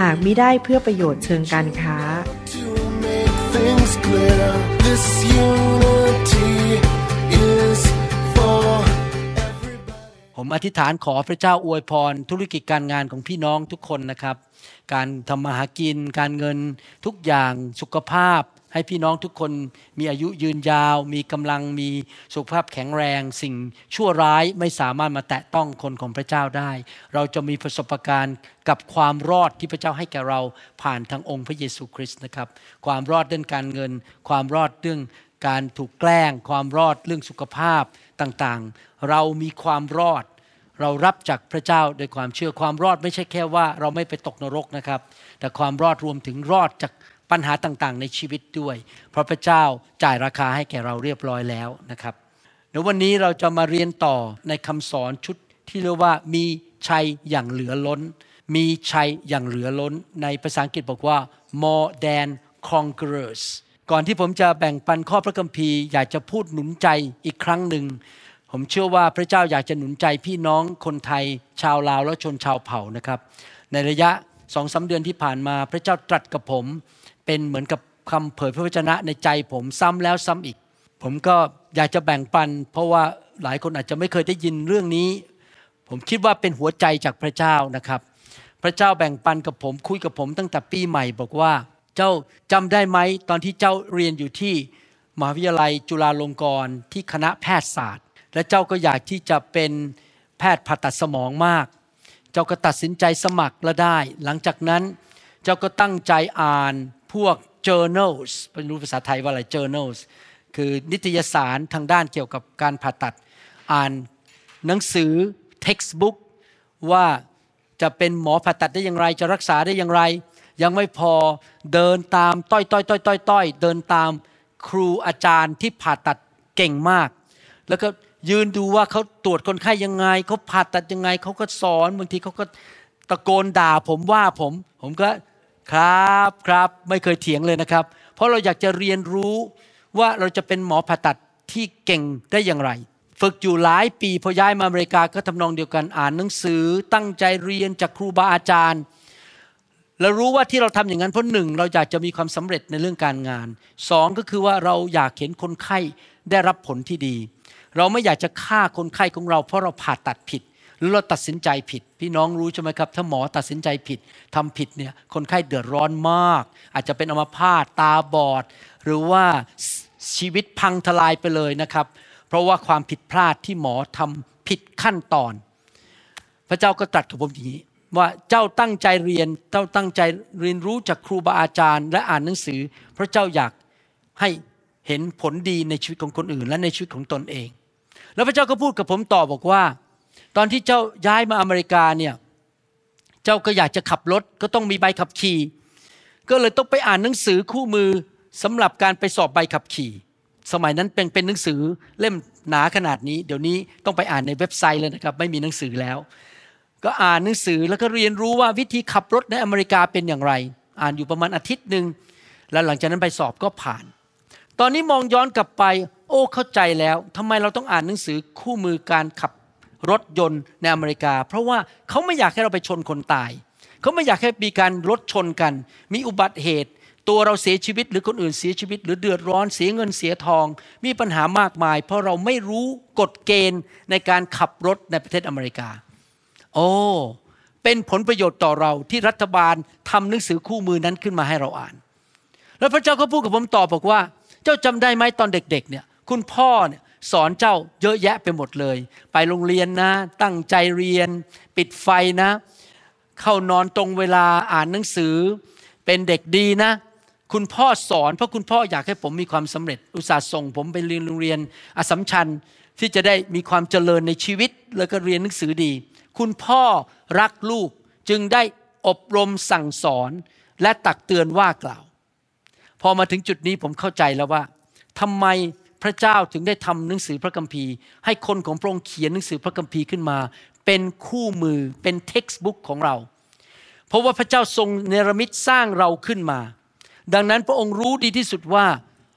หากมิได้เพื่อประโยชน์เชิงการค้า ผมอธิษฐานขอพระเจ้าอวยพร ธุรกิจการงานของพี่น้องทุกคนนะครับ การทำมาหากิน การเงินทุกอย่างสุขภาพ ให้พี่น้องทุกคนมีอายุยืนยาว มีกำลังมีสุขภาพแข็งแรง สิ่งชั่วร้ายไม่สามารถมาแตะต้องคนของพระเจ้าได้ เราจะมีประสบการณ์กับความรอดที่พระเจ้าให้แก่เราผ่านทางองค์พระเยซูคริสต์นะครับ ความรอดเรื่องการเงิน ความรอดเรื่องการถูกแกล้ง ความรอดเรื่องสุขภาพต่างๆ เรามีความรอดเรารับจากพระเจ้าโดยความเชื่อความรอดไม่ใช่แค่ว่าเราไม่ไปตกนรกนะครับ แต่ความรอดรวมถึงรอดจาก ปัญหาต่างๆ ในชีวิตด้วย เพราะพระเจ้าจ่ายราคาให้แก่เราเรียบร้อยแล้วนะครับเดี๋ยววันนี้เราจะมาเรียนต่อในคำสอนชุดที่เรียกว่ามีชัยอย่างเหลือล้น มีชัยอย่างเหลือล้น ในภาษาอังกฤษบอกว่า more than conquerors ก่อนที่ผมจะแบ่งปันข้อพระคัมภีร์อยากจะพูดหนุนใจอีกครั้งหนึ่ง ผมเชื่อว่าพระเจ้าอยากจะหนุนใจพี่น้องคนไทย ชาวลาวและชนชาวเผ่านะครับ ในระยะสองสาเดือนที่ผ่านมาพระเจ้าตรัสกับผม เป็นเหมือนกับคำเผยพระวจนะในใจผมซ้ำแล้วซ้ำอีก ผมก็อยากจะแบ่งปัน เพราะว่าหลายคนอาจจะไม่เคยได้ยินเรื่องนี้ ผมคิดว่าเป็นหัวใจจากพระเจ้านะครับ พระเจ้าแบ่งปันกับผมคุยกับผมตั้งแต่ปีใหม่บอกว่า เจ้าจำได้ไหมตอนที่เจ้าเรียนอยู่ที่มหาวิทยาลัยจุฬาลงกรณ์ที่คณะแพทยศาสตร์ และเจ้าก็อยากที่จะเป็นแพทย์ผ่าตัดสมองมาก เจ้าก็ตัดสินใจสมัครแล้วได้ หลังจากนั้นเจ้าก็ตั้งใจอ่าน พวก journals ไม่รู้ภาษาไทยว่าอะไร journals คือนิตยสารทางด้านเกี่ยวกับการผ่าตัด อ่านหนังสือ textbook ว่าจะเป็นหมอผ่าตัดได้อย่างไร จะรักษาได้อย่างไร ยังไม่พอเดินตามต้อยต้อยต้อยต้อยต้อยเดินตามครูอาจารย์ที่ผ่าตัดเก่งมาก แล้วก็ยืนดูว่าเขาตรวจคนไข้ยังไงเขาผ่าตัดยังไงเขาก็สอนบางทีเขาก็ตะโกนด่าผมว่าผมผมก็ ครับครับไม่เคยเถียงเลยนะครับ เพราะเราอยากจะเรียนรู้ว่าเราจะเป็นหมอผ่าตัดที่เก่งได้อย่างไร ฝึกอยู่หลายปีพอย้ายมาอเมริกาก็ทำนองเดียวกันอ่านหนังสือ ตั้งใจเรียนจากครูบาอาจารย์เรารู้ว่าที่เราทำอย่างนั้นเพราะหนึ่งเราอยากจะมีความสำเร็จในเรื่องการงานสองก็คือว่าเราอยากเห็นคนไข้ได้รับผลที่ดี เราไม่อยากจะฆ่าคนไข้ของเราเพราะเราผ่าตัดผิด หรือเราตัดสินใจผิด พี่น้องรู้ใช่ไหมครับ ถ้าหมอตัดสินใจผิดทำผิดเนี่ยคนไข้เดือดร้อนมาก อาจจะเป็นอัมพาตตาบอด หรือว่าชีวิตพังทลายไปเลยนะครับ เพราะว่าความผิดพลาดที่หมอทำผิดขั้นตอน พระเจ้าก็ตรัสกับผมอย่างนี้ว่าเจ้าตั้งใจเรียนเจ้าตั้งใจเรียนรู้จากครูบาอาจารย์ และอ่านหนังสือ พระเจ้าอยากให้เห็นผลดีในชีวิตของคนอื่น และในชีวิตของตนเอง แล้วพระเจ้าก็พูดกับผมต่อบอกว่า ตอนที่เจ้าย้ายมาอเมริกาเนี่ยเจ้าก็อยากจะขับรถก็ต้องมีใบขับขี่ ก็เลยต้องไปอ่านหนังสือคู่มือสำหรับการไปสอบใบขับขี่ สมัยนั้นเป็นเป็นหนังสือเล่มหนาขนาดนี้ เดี๋ยวนี้ต้องไปอ่านในเว็บไซต์เลยนะครับ ไม่มีหนังสือแล้ว ก็อ่านหนังสือแล้วก็เรียนรู้ว่าวิธีขับรถในอเมริกาเป็นอย่างไร อ่านอยู่ประมาณอาทิตย์หนึ่งแล้วหลังจากนั้นไปสอบก็ผ่าน ตอนนี้มองย้อนกลับไป โอ้เข้าใจแล้วทำไมเราต้องอ่านหนังสือคู่มือการขับ รถยนต์ในอเมริกา เพราะว่าเขาไม่อยากให้เราไปชนคนตาย เขาไม่อยากให้มีการรถชนกัน มีอุบัติเหตุ ตัวเราเสียชีวิตหรือคนอื่นเสียชีวิต หรือเดือดร้อนเสียเงินเสียทอง มีปัญหามากมาย เพราะเราไม่รู้กฎเกณฑ์ในการขับรถในประเทศอเมริกา โอ้เป็นผลประโยชน์ต่อเราที่รัฐบาลทำหนังสือคู่มือนั้นขึ้นมาให้เราอ่าน แล้วพระเจ้าก็พูดกับผมต่อบอกว่า เจ้าจำได้ไหมตอนเด็กๆเนี่ยคุณพ่อเนี่ย สอนเจ้าเยอะแยะไปหมดเลย ไปโรงเรียนนะ ตั้งใจเรียน ปิดไฟนะ เข้านอนตรงเวลาอ่านหนังสือ เป็นเด็กดีนะ คุณพ่อสอนเพราะคุณพ่ออยากให้ผมมีความสำเร็จ อุตส่าห์ส่งผมไปเรียนโรงเรียนอสสัมชัญที่จะได้มีความเจริญในชีวิต แล้วก็เรียนหนังสือดี คุณพ่อรักลูกจึงได้อบรมสั่งสอนและตักเตือนว่ากล่าว พอมาถึงจุดนี้ผมเข้าใจแล้วว่าทำไม พระเจ้าถึงได้ทำหนังสือพระคัมภีร์ ให้คนของพระองค์เขียนหนังสือพระคัมภีร์ขึ้นมา เป็นคู่มือเป็นเท็กซ์บุ๊กของเรา เพราะว่าพระเจ้าทรงเนรมิตสร้างเราขึ้นมา ดังนั้นพระองค์รู้ดีที่สุดว่า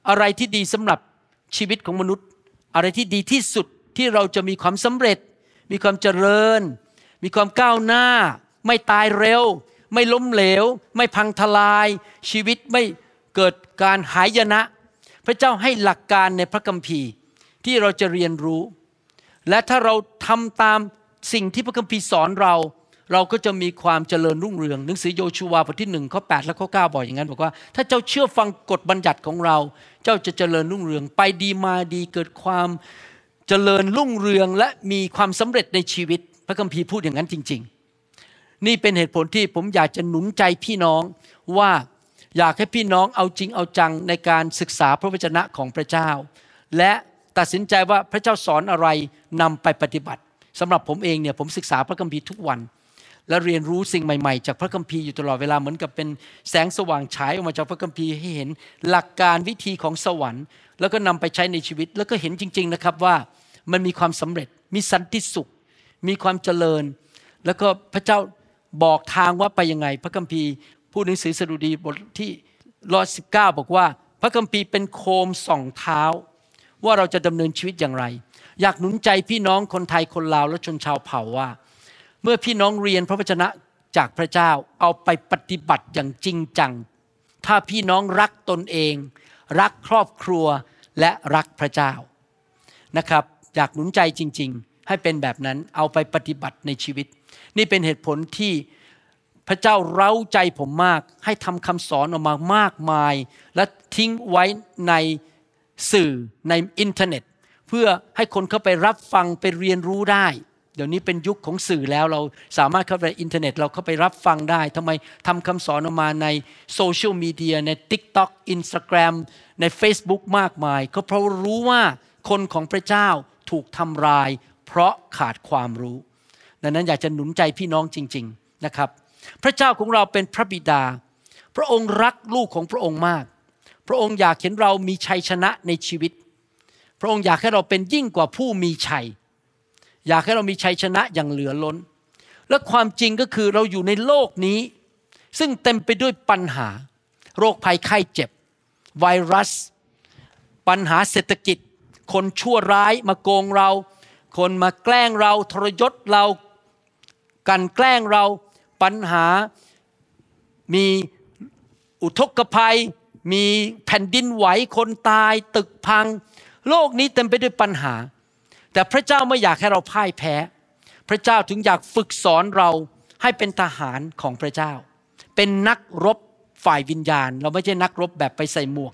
อะไรที่ดีสำหรับชีวิตของมนุษย์ อะไรที่ดีที่สุดที่เราจะมีความสำเร็จ มีความเจริญ มีความก้าวหน้า ไม่ตายเร็ว ไม่ล้มเหลว ไม่พังทลาย ชีวิตไม่เกิดการหายนะ ระเจ้าให้หลักการในพระคัมภีร์ที่เราจะเรียนรู้ และถ้าเราทำตามสิ่งที่พระคัมภีร์สอนเรา เราก็จะมีความเจริญรุ่งเรืองหนังสือโยชูวาบทที่หนึ่งข้อ8และข้อ9บอกอย่างนั้นบอกว่า ถ้าเจ้าเชื่อฟังกฎบัญญัติของเรา เจ้าจะเจริญรุ่งเรือง ไปดีมาดีเกิดความเจริญรุ่งเรืองและมีความสำเร็จในชีวิต พระคัมภีร์พูดอย่างนั้นจริง ๆ นี่เป็นเหตุผลที่ผมอยากจะหนุนใจพี่น้องว่า อยากให้พี่น้องเอาจริงเอาจังในการศึกษาพระวจนะของพระเจ้า และตัดสินใจว่าพระเจ้าสอนอะไรนำไปปฏิบัติสำหรับผมเองเนี่ยผมศึกษาพระคัมภีร์ทุกวัน และเรียนรู้สิ่งใหม่ๆ จากพระคัมภีร์อยู่ตลอดเวลาเหมือนกับเป็นแสงสว่างฉายออกมาจากพระคัมภีร์ให้เห็นหลักการวิธีของสวรรค์ แล้วก็นำไปใช้ในชีวิต แล้วก็เห็นจริง ๆนะครับว่ามันมีความสำเร็จมีสันติสุข มีความเจริญ แล้วก็พระเจ้าบอกทางว่าไปยังไง พระคัมภีร์ พูดหนังสือสดุดีบทที่ร้อยสิบเก้าบอกว่า พระคัมภีร์เป็นโคมส่องเท้า ว่าเราจะดำเนินชีวิตอย่างไร อยากหนุนใจพี่น้องคนไทยคนลาวและชนชาวเผ่าว่า เมื่อพี่น้องเรียนพระวจนะจากพระเจ้าเอาไปปฏิบัติอย่างจริงจัง ถ้าพี่น้องรักตนเอง รักครอบครัวและรักพระเจ้านะครับ อยากหนุนใจจริง ๆ ให้เป็นแบบนั้นเอาไปปฏิบัติในชีวิต นี่เป็นเหตุผลที่ พระเจ้าเร้าใจผมมาก ให้ทำคำสอนออกมามากมาย และทิ้งไว้ในสื่อในอินเทอร์เน็ต เพื่อให้คนเข้าไปรับฟังไปเรียนรู้ได้ เดี๋ยวนี้เป็นยุคของสื่อแล้วเราสามารถเข้าไปอินเทอร์เน็ต เราเข้าไปรับฟังได้ทำไมทำคำสอนออกมาในโซเชียลมีเดียใน TikTok Instagram ใน Facebook มากมาย ก็เพราะรู้ว่าคนของพระเจ้าถูกทำลาย เพราะขาดความรู้ ดังนั้นอยากจะหนุนใจพี่น้องจริง ๆนะครับ พระเจ้าของเราเป็นพระบิดา พระองค์รักลูกของพระองค์มาก พระองค์อยากเห็นเรามีชัยชนะในชีวิต พระองค์อยากให้เราเป็นยิ่งกว่าผู้มีชัย อยากให้เรามีชัยชนะอย่างเหลือล้น และความจริงก็คือเราอยู่ในโลกนี้ ซึ่งเต็มไปด้วยปัญหา โรคภัยไข้เจ็บ ไวรัส ปัญหาเศรษฐกิจ คนชั่วร้ายมาโกงเรา คนมาแกล้งเราทรยศเรา กันแกล้งเรา ปัญหา มีอุทกภัย มีแผ่นดินไหวคนตาย ตึกพัง โลกนี้เต็มไปด้วยปัญหา แต่พระเจ้าไม่อยากให้เราพ่ายแพ้ พระเจ้าถึงอยากฝึกสอนเราให้เป็นทหารของพระเจ้า เป็นนักรบฝ่ายวิญญาณ เราไม่ใช่นักรบแบบไปใส่หมวก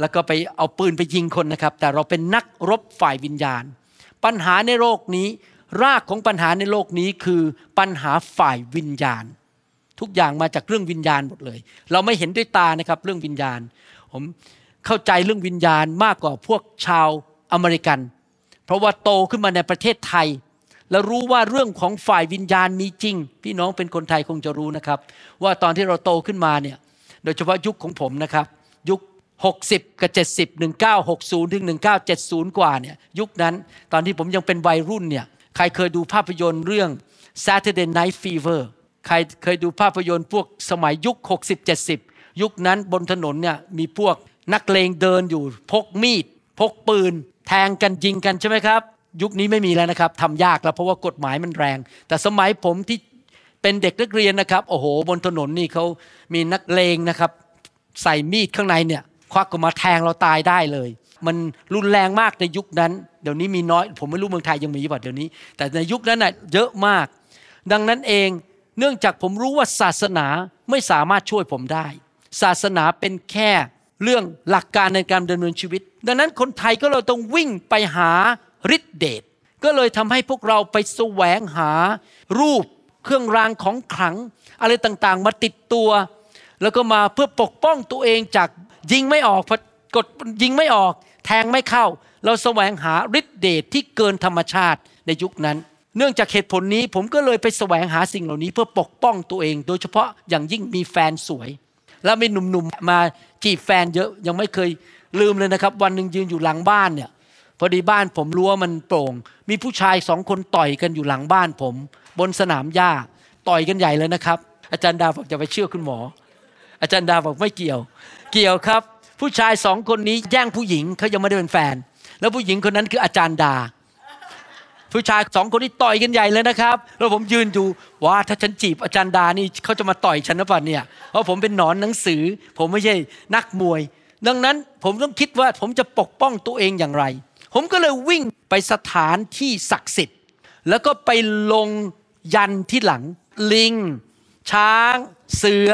แล้วก็ไปเอาปืนไปยิงคนนะครับ แต่เราเป็นนักรบฝ่ายวิญญาณ ปัญหาในโลกนี้ รากของปัญหาในโลกนี้คือปัญหาฝ่ายวิญญาณ ทุกอย่างมาจากเรื่องวิญญาณหมดเลย เราไม่เห็นด้วยตานะครับเรื่องวิญญาณ ผมเข้าใจเรื่องวิญญาณมากกว่าพวกชาวอเมริกัน เพราะว่าโตขึ้นมาในประเทศไทย แล้วรู้ว่าเรื่องของฝ่ายวิญญาณมีจริง พี่น้องเป็นคนไทยคงจะรู้นะครับ ว่าตอนที่เราโตขึ้นมาเนี่ยโดยเฉพาะยุคของผมนะครับยุค60 กับ 70 1960 ถึง 1970 กว่าเนี่ยยุคนั้นตอนที่ผมยังเป็นวัยรุ่นเนี่ย ใครเคยดูภาพยนตร์เรื่อง Saturday Night Fever ใครเคยดูภาพยนตร์พวกสมัยยุค 60 70 ยุคนั้นบนถนนเนี่ยมีพวกนักเลงเดินอยู่ พกมีด พกปืน แทงกันยิงกันใช่ไหมครับ ยุคนี้ไม่มีแล้วนะครับทำยากแล้วเพราะว่ากฎหมายมันแรง แต่สมัยผมที่เป็นเด็กนักเรียนนะครับโอ้โห บนถนนนี่เขามีนักเลงนะครับ ใส่มีดข้างในเนี่ยควักออกมาแทงเราตายได้เลย มันรุนแรงมากในยุคนั้น เดี๋ยวนี้มีน้อย ผมไม่รู้เมืองไทยยังมีป่ะเดี๋ยวนี้ แต่ในยุคนั้นน่ะเยอะมาก ดังนั้นเองเนื่องจากผมรู้ว่าศาสนาไม่สามารถช่วยผมได้ ศาสนาเป็นแค่เรื่องหลักการในการดำเนินชีวิต ดังนั้นคนไทยก็เราต้องวิ่งไปหาฤทธิเดชก็เลยทำให้พวกเราไปแสวงหารูปเครื่องรางของขลัง อะไรต่างๆ มาติดตัว แล้วก็มาเพื่อปกป้องตัวเองจากยิงไม่ออกพอกดยิงไม่ออก แทงไม่เข้า เราแสวงหาฤทธิเดชที่เกินธรรมชาติในยุคนั้น เนื่องจากเหตุผลนี้ผมก็เลยไปแสวงหาสิ่งเหล่านี้เพื่อปกป้องตัวเอง โดยเฉพาะอย่างยิ่งมีแฟนสวย แล้วมีหนุ่มๆมาจีบแฟนเยอะยังไม่เคยลืมเลยนะครับ วันหนึ่งยืนอยู่หลังบ้านเนี่ยพอดีบ้านผมรั้วมันโปร่ง มีผู้ชายสองคนต่อยกันอยู่หลังบ้านผม บนสนามหญ้าต่อยกันใหญ่เลยนะครับ อาจารย์ดาบอกจะไปเชื่อคุณหมอ อาจารย์ดาบอกไม่เกี่ยว เกี่ยวครับ ผู้ชายสองคนนี้แย่งผู้หญิงเขายังไม่ได้เป็นแฟน แล้วผู้หญิงคนนั้นคืออาจารย์ดา ผู้ชายสองคนนี้ต่อยกันใหญ่เลยนะครับ แล้วผมยืนดูว่าถ้าฉันจีบอาจารย์ดานี่เขาจะมาต่อยฉันหรือเปล่าเนี่ยเพราะผมเป็นหนอนหนังสือ ผมไม่ใช่นักมวย ดังนั้นผมต้องคิดว่าผมจะปกป้องตัวเองอย่างไร ผมก็เลยวิ่งไปสถานที่ศักดิ์สิทธิ์ แล้วก็ไปลงยันที่หลัง ลิง ช้าง เสือ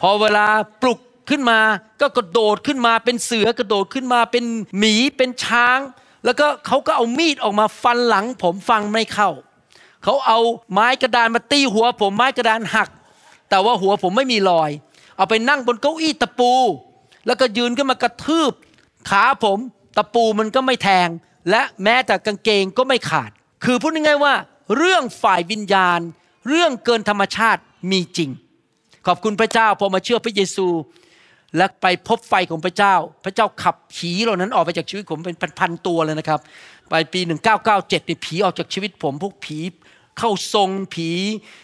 พอเวลาปลุก ขึ้นมา ก็กระโดดขึ้นมาเป็นเสือกระโดดขึ้นมาเป็นหมีเป็นช้าง แล้วก็เขาก็เอามีดออกมาฟันหลังผมฟังไม่เข้า เขาเอาไม้กระดานมาตีหัวผมไม้กระดานหัก แต่ว่าหัวผมไม่มีรอย เอาไปนั่งบนเก้าอี้ตะปู แล้วก็ยืนขึ้นมากระทืบ ขาผมตะปูมันก็ไม่แทง และแม้แต่กางเกงก็ไม่ขาด คือพูดง่ายๆว่า เรื่องฝ่ายวิญญาณ เรื่องเกินธรรมชาติมีจริงขอบคุณพระเจ้าพอมาเชื่อพระเยซู และไปพบไฟของพระเจ้า พระเจ้าขับผีเหล่านั้นออกไปจากชีวิตผมเป็นพันๆตัวเลยนะครับ ไปปี 1997นี่ผีออกจากชีวิตผมพวกผีเข้าทรงผี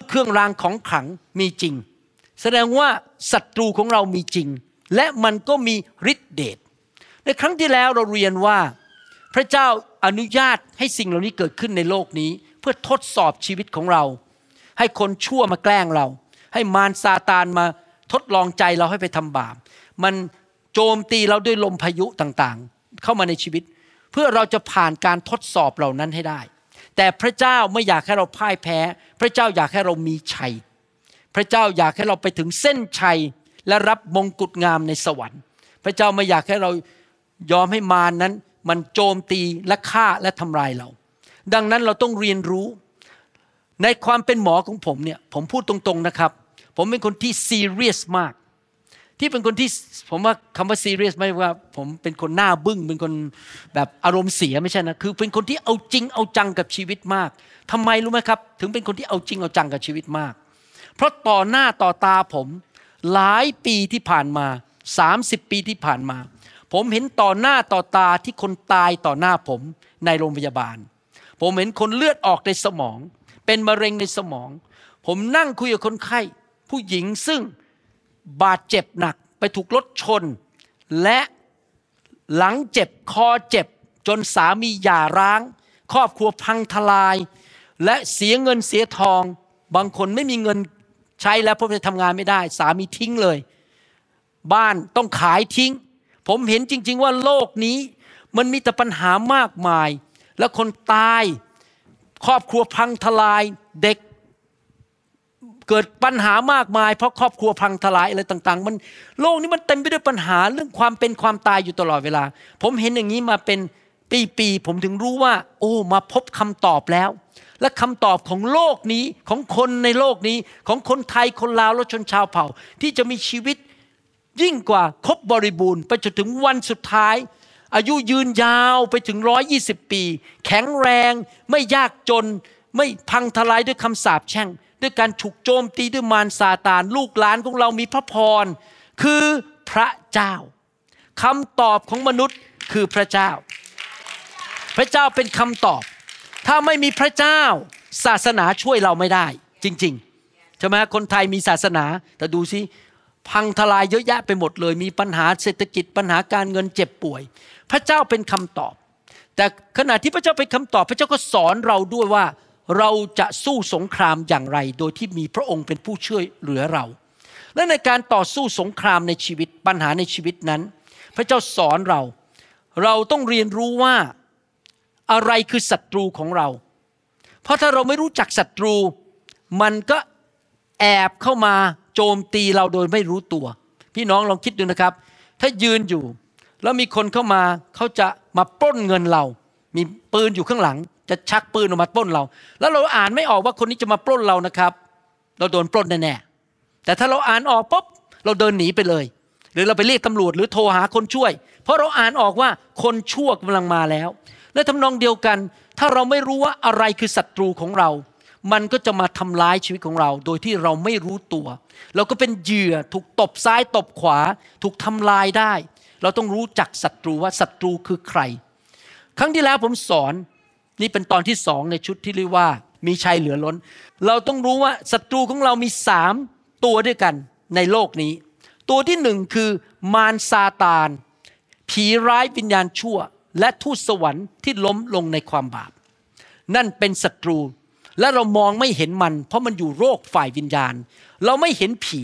เครื่องรางของขลังมีจริง แสดงว่าศัตรูของเรามีจริง และมันก็มีฤทธิเดชในครั้งที่แล้วเราเรียนว่า พระเจ้าอนุญาตให้สิ่งเหล่านี้เกิดขึ้นในโลกนี้ เพื่อทดสอบชีวิตของเรา ให้คนชั่วมาแกล้งเรา ให้มารซาตานมาทดลองใจเราให้ไปทำบาป มันโจมตีเราด้วยลมพายุต่างๆ เข้ามาในชีวิต เพื่อเราจะผ่านการทดสอบเหล่านั้นให้ได้ แต่พระเจ้าไม่อยากให้เราพ่ายแพ้ พระเจ้าอยากให้เรามีชัย พระเจ้าอยากให้เราไปถึงเส้นชัยและรับมงกุฎงามในสวรรค์ พระเจ้าไม่อยากให้เรายอมให้มารนนั้น มันโจมตีและฆ่าและทำลายเรา ดังนั้นเราต้องเรียนรู้ ในความเป็นหมอของผมเนี่ยผมพูดตรงๆนะครับ ผมเป็นคนที่ซีเรียสมาก ที่เป็นคนที่ผมว่าคำว่าซีเรียสไม่ว่าผมเป็นคนหน้าบึ้งเป็นคนแบบอารมณ์เสียไม่ใช่นะคือเป็นคนที่เอาจริงเอาจังกับชีวิตมากทำไมรู้ไหมครับ ถึงเป็นคนที่เอาจริงเอาจังกับชีวิตมาก เพราะต่อหน้าต่อตาผมหลายปีที่ผ่านมา 30 ปีที่ผ่านมา ผมเห็นต่อหน้าต่อตาที่คนตายต่อหน้าผมในโรงพยาบาล ผมเห็นคนเลือดออกในสมอง เป็นมะเร็งในสมอง ผมนั่งคุยกับคนไข้ผู้หญิงซึ่ง บาดเจ็บหนักไปถูกรถชน และหลังเจ็บคอเจ็บ จนสามีหย่าร้าง ครอบครัวพังทลาย และเสียเงินเสียทอง บางคนไม่มีเงินใช้แล้วเพราะไปทำงานไม่ได้ สามีทิ้งเลย บ้านต้องขายทิ้ง ผมเห็นจริง ๆ ว่าโลกนี้มันมีแต่ปัญหามากมาย แล้วคนตาย ครอบครัวพังทลาย เด็ก เกิดปัญหามากมาย เพราะครอบครัวพังทลายอะไรต่างๆ มันโลกนี้มันเต็มไปด้วยปัญหาเรื่องความเป็นความตายอยู่ตลอดเวลา ผมเห็นอย่างนี้มาเป็นปีๆผมถึงรู้ว่า โอ้มาพบคำตอบแล้ว และคำตอบของโลกนี้ของคนในโลกนี้ของคนไทยคนลาวและชนชาวเผ่า ที่จะมีชีวิตยิ่งกว่าครบบริบูรณ์ไปจนถึงวันสุดท้าย อายุยืนยาวไปถึงร้อยี่สิบปี แข็งแรง ไม่ยากจน ไม่พังทลายด้วยคำสาปแช่ง ด้วยการถูกโจมตีด้วยมารซาตานลูกหลานของเรามีพระพร คือพระเจ้าคำตอบของมนุษย์คือพระเจ้า พระเจ้าเป็นคำตอบ ถ้าไม่มีพระเจ้า ศาสนาช่วยเราไม่ได้ จริงๆใช่ไหมคนไทยมีศาสนา แต่ดูสิพังทลายเยอะแยะไปหมดเลย มีปัญหาเศรษฐกิจปัญหาการเงินเจ็บป่วย พระเจ้าเป็นคำตอบ แต่ขณะที่พระเจ้าเป็นคำตอบ พระเจ้าก็สอนเราด้วยว่า เราจะสู้สงครามอย่างไร โดยที่มีพระองค์เป็นผู้ช่วยเหลือเรา และในการต่อสู้สงครามในชีวิตปัญหาในชีวิตนั้น พระเจ้าสอนเรา เราต้องเรียนรู้ว่าอะไรคือศัตรูของเรา เพราะถ้าเราไม่รู้จักศัตรู มันก็แอบเข้ามาโจมตีเราโดยไม่รู้ตัว พี่น้องลองคิดดูนะครับ ถ้ายืนอยู่ แล้วมีคนเข้ามาเขาจะมาปล้นเงินเรา มีปืนอยู่ข้างหลัง จะชักปืนออกมาปล้นเรา แล้วเราอ่านไม่ออกว่าคนนี้จะมาปล้นเรานะครับ เราโดนปล้นแน่ๆแต่ถ้าเราอ่านออกปุ๊บเราเดินหนีไปเลย หรือเราไปเรียกตำรวจหรือโทรหาคนช่วย เพราะเราอ่านออกว่าคนชั่วกำลังมาแล้ว และทำนองเดียวกัน ถ้าเราไม่รู้ว่าอะไรคือศัตรูของเรา มันก็จะมาทำร้ายชีวิตของเรา โดยที่เราไม่รู้ตัว เราก็เป็นเหยื่อถูกตบซ้ายตบขวา ถูกทำลายได้ เราต้องรู้จักศัตรูว่าศัตรูคือใคร ครั้งที่แล้วผมสอน นี่เป็นตอนที่สองในชุดที่เรียกว่า มีชัยเหลือล้น เราต้องรู้ว่าศัตรูของเรามีสามตัวด้วยกันในโลกนี้ ตัวที่หนึ่งคือมารซาตาน ผีร้ายวิญญาณชั่ว และทูตสวรรค์ที่ล้มลงในความบาป นั่นเป็นศัตรูและเรามองไม่เห็นมัน เพราะมันอยู่โรคฝ่ายวิญญาณ เราไม่เห็นผี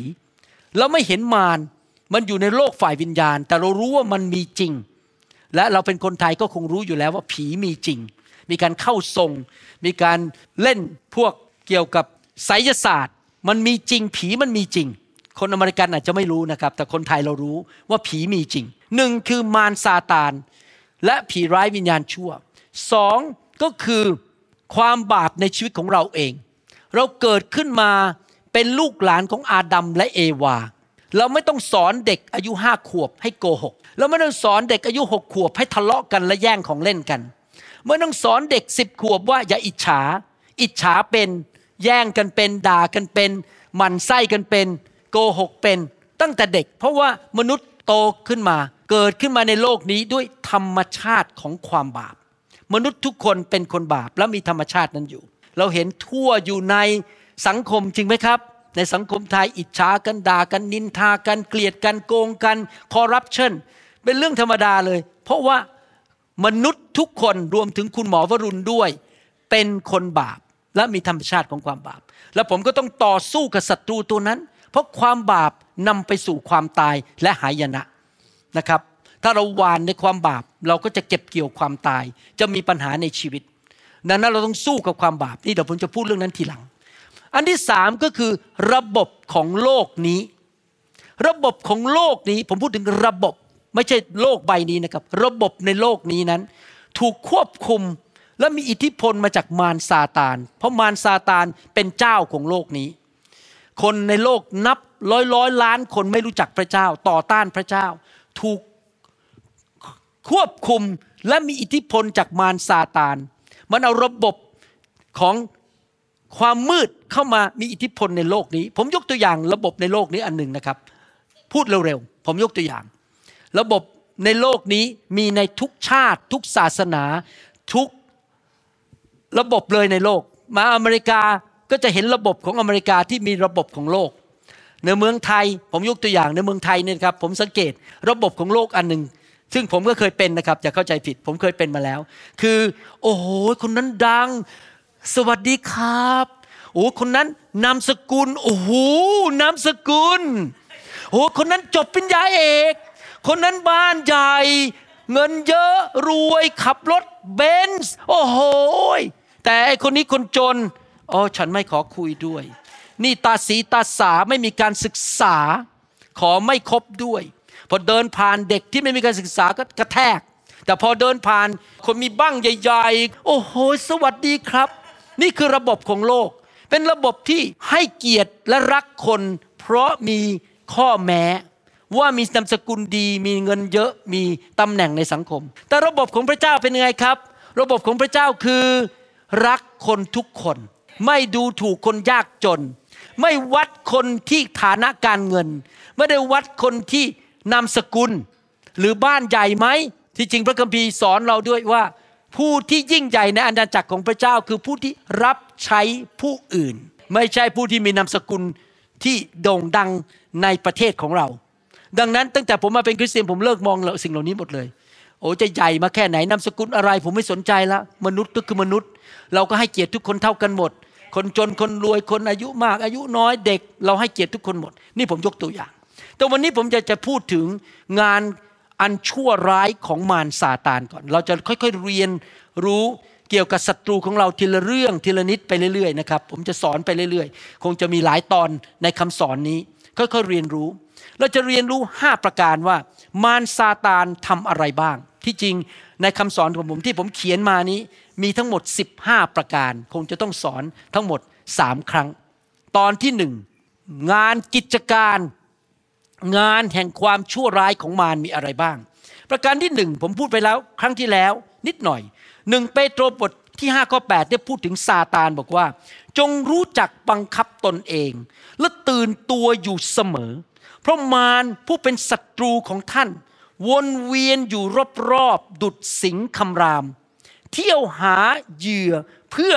เราไม่เห็นมารมันอยู่ในโลกฝ่ายวิญญาณ แต่เรารู้ว่ามันมีจริง และเราเป็นคนไทยก็คงรู้อยู่แล้วว่าผีมีจริง มีการเข้าทรง มีการเล่นพวกเกี่ยวกับไสยศาสตร์ มันมีจริงผีมันมีจริง คนอเมริกันอาจจะไม่รู้นะครับ แต่คนไทยเรารู้ว่าผีมีจริงหนึ่งคือมารซาตาน และผีร้ายวิญญาณชั่วสองก็คือความบาปในชีวิตของเราเอง เราเกิดขึ้นมาเป็นลูกหลานของอาดัมและเอวา เราไม่ต้องสอนเด็กอายุห้าขวบให้โกหก เราไม่ต้องสอนเด็กอายุหกขวบให้ทะเลาะกันและแย่งของเล่นกัน ไม่ต้องสอนเด็กสิบขวบว่าอย่าอิจฉา อิจฉาเป็น แย่งกันเป็น ด่ากันเป็นหมันไส้กันเป็น โกหกเป็น ตั้งแต่เด็ก เพราะว่ามนุษย์โตขึ้นมา เกิดขึ้นมาในโลกนี้ด้วยธรรมชาติของความบาป มนุษย์ทุกคนเป็นคนบาปและมีธรรมชาตินั้นอยู่ เราเห็นทั่วอยู่ในสังคมจริงไหมครับ ในสังคมไทยอิจฉากันด่ากันนินทากันเกลียดกันโกงกันคอร์รัปชันเป็นเรื่องธรรมดาเลย เพราะว่า มนุษย์ทุกคนรวมถึงคุณหมอวรุณด้วย เป็นคนบาปและมีธรรมชาติของความบาป แล้วผมก็ต้องต่อสู้กับศัตรูตัวนั้น เพราะความบาปนำไปสู่ความตายและหายนะนะครับ ถ้าเราหวานในความบาปเราก็จะเก็บเกี่ยวความตาย จะมีปัญหาในชีวิต ดังนั้นเราต้องสู้กับความบาปนี่เดี๋ยวผมจะพูดเรื่องนั้นทีหลัง อันที่สามก็คือระบบของโลกนี้ ระบบของโลกนี้ผมพูดถึงระบบ ไม่ใช่โลกใบนี้นะครับ ระบบในโลกนี้นั้น ถูกควบคุมและมีอิทธิพลมาจากมารซาตาน เพราะมารซาตานเป็นเจ้าของโลกนี้ คนในโลกนับร้อยร้อยล้านคนไม่รู้จักพระเจ้า ต่อต้านพระเจ้า ถูกควบคุมและมีอิทธิพลจากมารซาตาน มันเอาระบบของความมืดเข้ามามีอิทธิพลในโลกนี้ ผมยกตัวอย่างระบบในโลกนี้อันหนึ่งนะครับ พูดเร็วๆ ผมยกตัวอย่าง ระบบในโลกนี้มีในทุกชาติ ทุกศาสนา ทุกระบบเลยในโลก มาอเมริกาก็จะเห็นระบบของอเมริกาที่มีระบบของโลก ในเมืองไทยผมยกตัวอย่างในเมืองไทยเนี่ยครับผมสังเกตระบบของโลกอันหนึ่งซึ่งผมก็เคยเป็นนะครับอย่าเข้าใจผิด ผมเคยเป็นมาแล้ว คือ โอ้โหคนนั้นดัง สวัสดีครับโอ้คนนั้นนามสกุลโอ้โหนามสกุลโอ้คนนั้นจบปริญญาเอก คนนั้นบ้านใหญ่ เงินเยอะรวยขับรถเบนซ์โอ้โหแต่ไอคนนี้คนจนอ๋อฉันไม่ขอคุยด้วย นี่ตาสีตาสาไม่มีการศึกษา ขอไม่คบด้วย พอเดินผ่านเด็กที่ไม่มีการศึกษาก็กระแทก แต่พอเดินผ่านคนมีบ้างใหญ่ๆ โอ้โห สวัสดีครับ นี่คือระบบของโลก เป็นระบบที่ให้เกียรติและรักคน เพราะมีข้อแม้ ว่ามีนามสกุลดี มีเงินเยอะมีตำแหน่งในสังคม แต่ระบบของพระเจ้าเป็นยังไงครับ ระบบของพระเจ้าคือ รักคนทุกคน ไม่ดูถูกคนยากจน ไม่วัดคนที่ฐานะการเงิน ไม่ได้วัดคนที่นามสกุล หรือบ้านใหญ่ไหมที่จริงพระคัมภีร์สอนเราด้วยว่า ผู้ที่ยิ่งใหญ่ในอาณาจักรของพระเจ้าคือผู้ที่รับใช้ผู้อื่น ไม่ใช่ผู้ที่มีนามสกุลที่โด่งดังในประเทศของเรา ดังนั้นตั้งแต่ผมมาเป็นคริสเตียนผมเลิกมองสิ่งเหล่านี้หมดเลย โอ้จะใหญ่มาแค่ไหนนามสกุลอะไร ผมไม่สนใจละมนุษย์ก็คือมนุษย์ เราก็ให้เกียรติทุกคนเท่ากันหมด คนจนคนรวยคนอายุมาก อายุน้อยเด็ก เราให้เกียรติทุกคนหมด นี่ผมยกตัวอย่าง แต่วันนี้ผมจะจะพูดถึงงานอันชั่วร้ายของมารซาตานก่อน เราจะค่อยๆเรียนรู้เกี่ยวกับศัตรูของเราทีละเรื่องทีละนิดไปเรื่อยๆนะครับผมจะสอนไปเรื่อยๆ คงจะมีหลายตอนในคำสอนนี้ ค่อยๆเรียนรู้ เราจะเรียนรู้ 5 ประการว่ามารซาตานทำอะไรบ้าง ที่จริงในคำสอนของผมที่ผมเขียนมานี้มีทั้งหมด 15 ประการ คงจะต้องสอนทั้งหมด 3 ครั้ง ตอนที่หนึ่งงานกิจการ งานแห่งความชั่วร้ายของมารมีอะไรบ้าง ประการที่หนึ่งผมพูดไปแล้วครั้งที่แล้วนิดหน่อยหนึ่งเปโตรบทที่5ข้อ8ได้พูดถึงซาตานบอกว่า จงรู้จักบังคับตนเอง และตื่นตัวอยู่เสมอ เพราะมารผู้เป็นศัตรูของท่าน วนเวียนอยู่รอบๆดุดสิงคำราม เที่ยวหาเหยื่อเพื่อ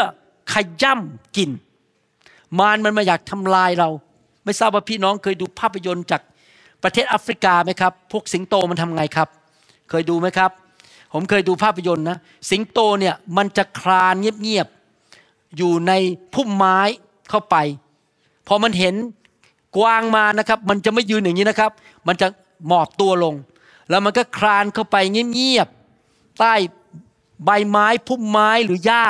ขย่ำกิน มารมันมาอยากทำลายเรา ไม่ทราบว่าพี่น้องเคยดูภาพยนตร์จากประเทศแอฟริกาไหมครับ พวกสิงโตมันทำไงครับ เคยดูไหมครับ ผมเคยดูภาพยนตร์นะ สิงโตเนี่ยมันจะคลานเงียบๆอยู่ในพุ่มไม้เข้าไป พอมันเห็น กวางมานะครับมันจะไม่ยืนอย่างนี้นะครับ มันจะหมอบตัวลง แล้วมันก็คลานเข้าไปเงียบๆใต้ใบไม้พุ่มไม้หรือหญ้า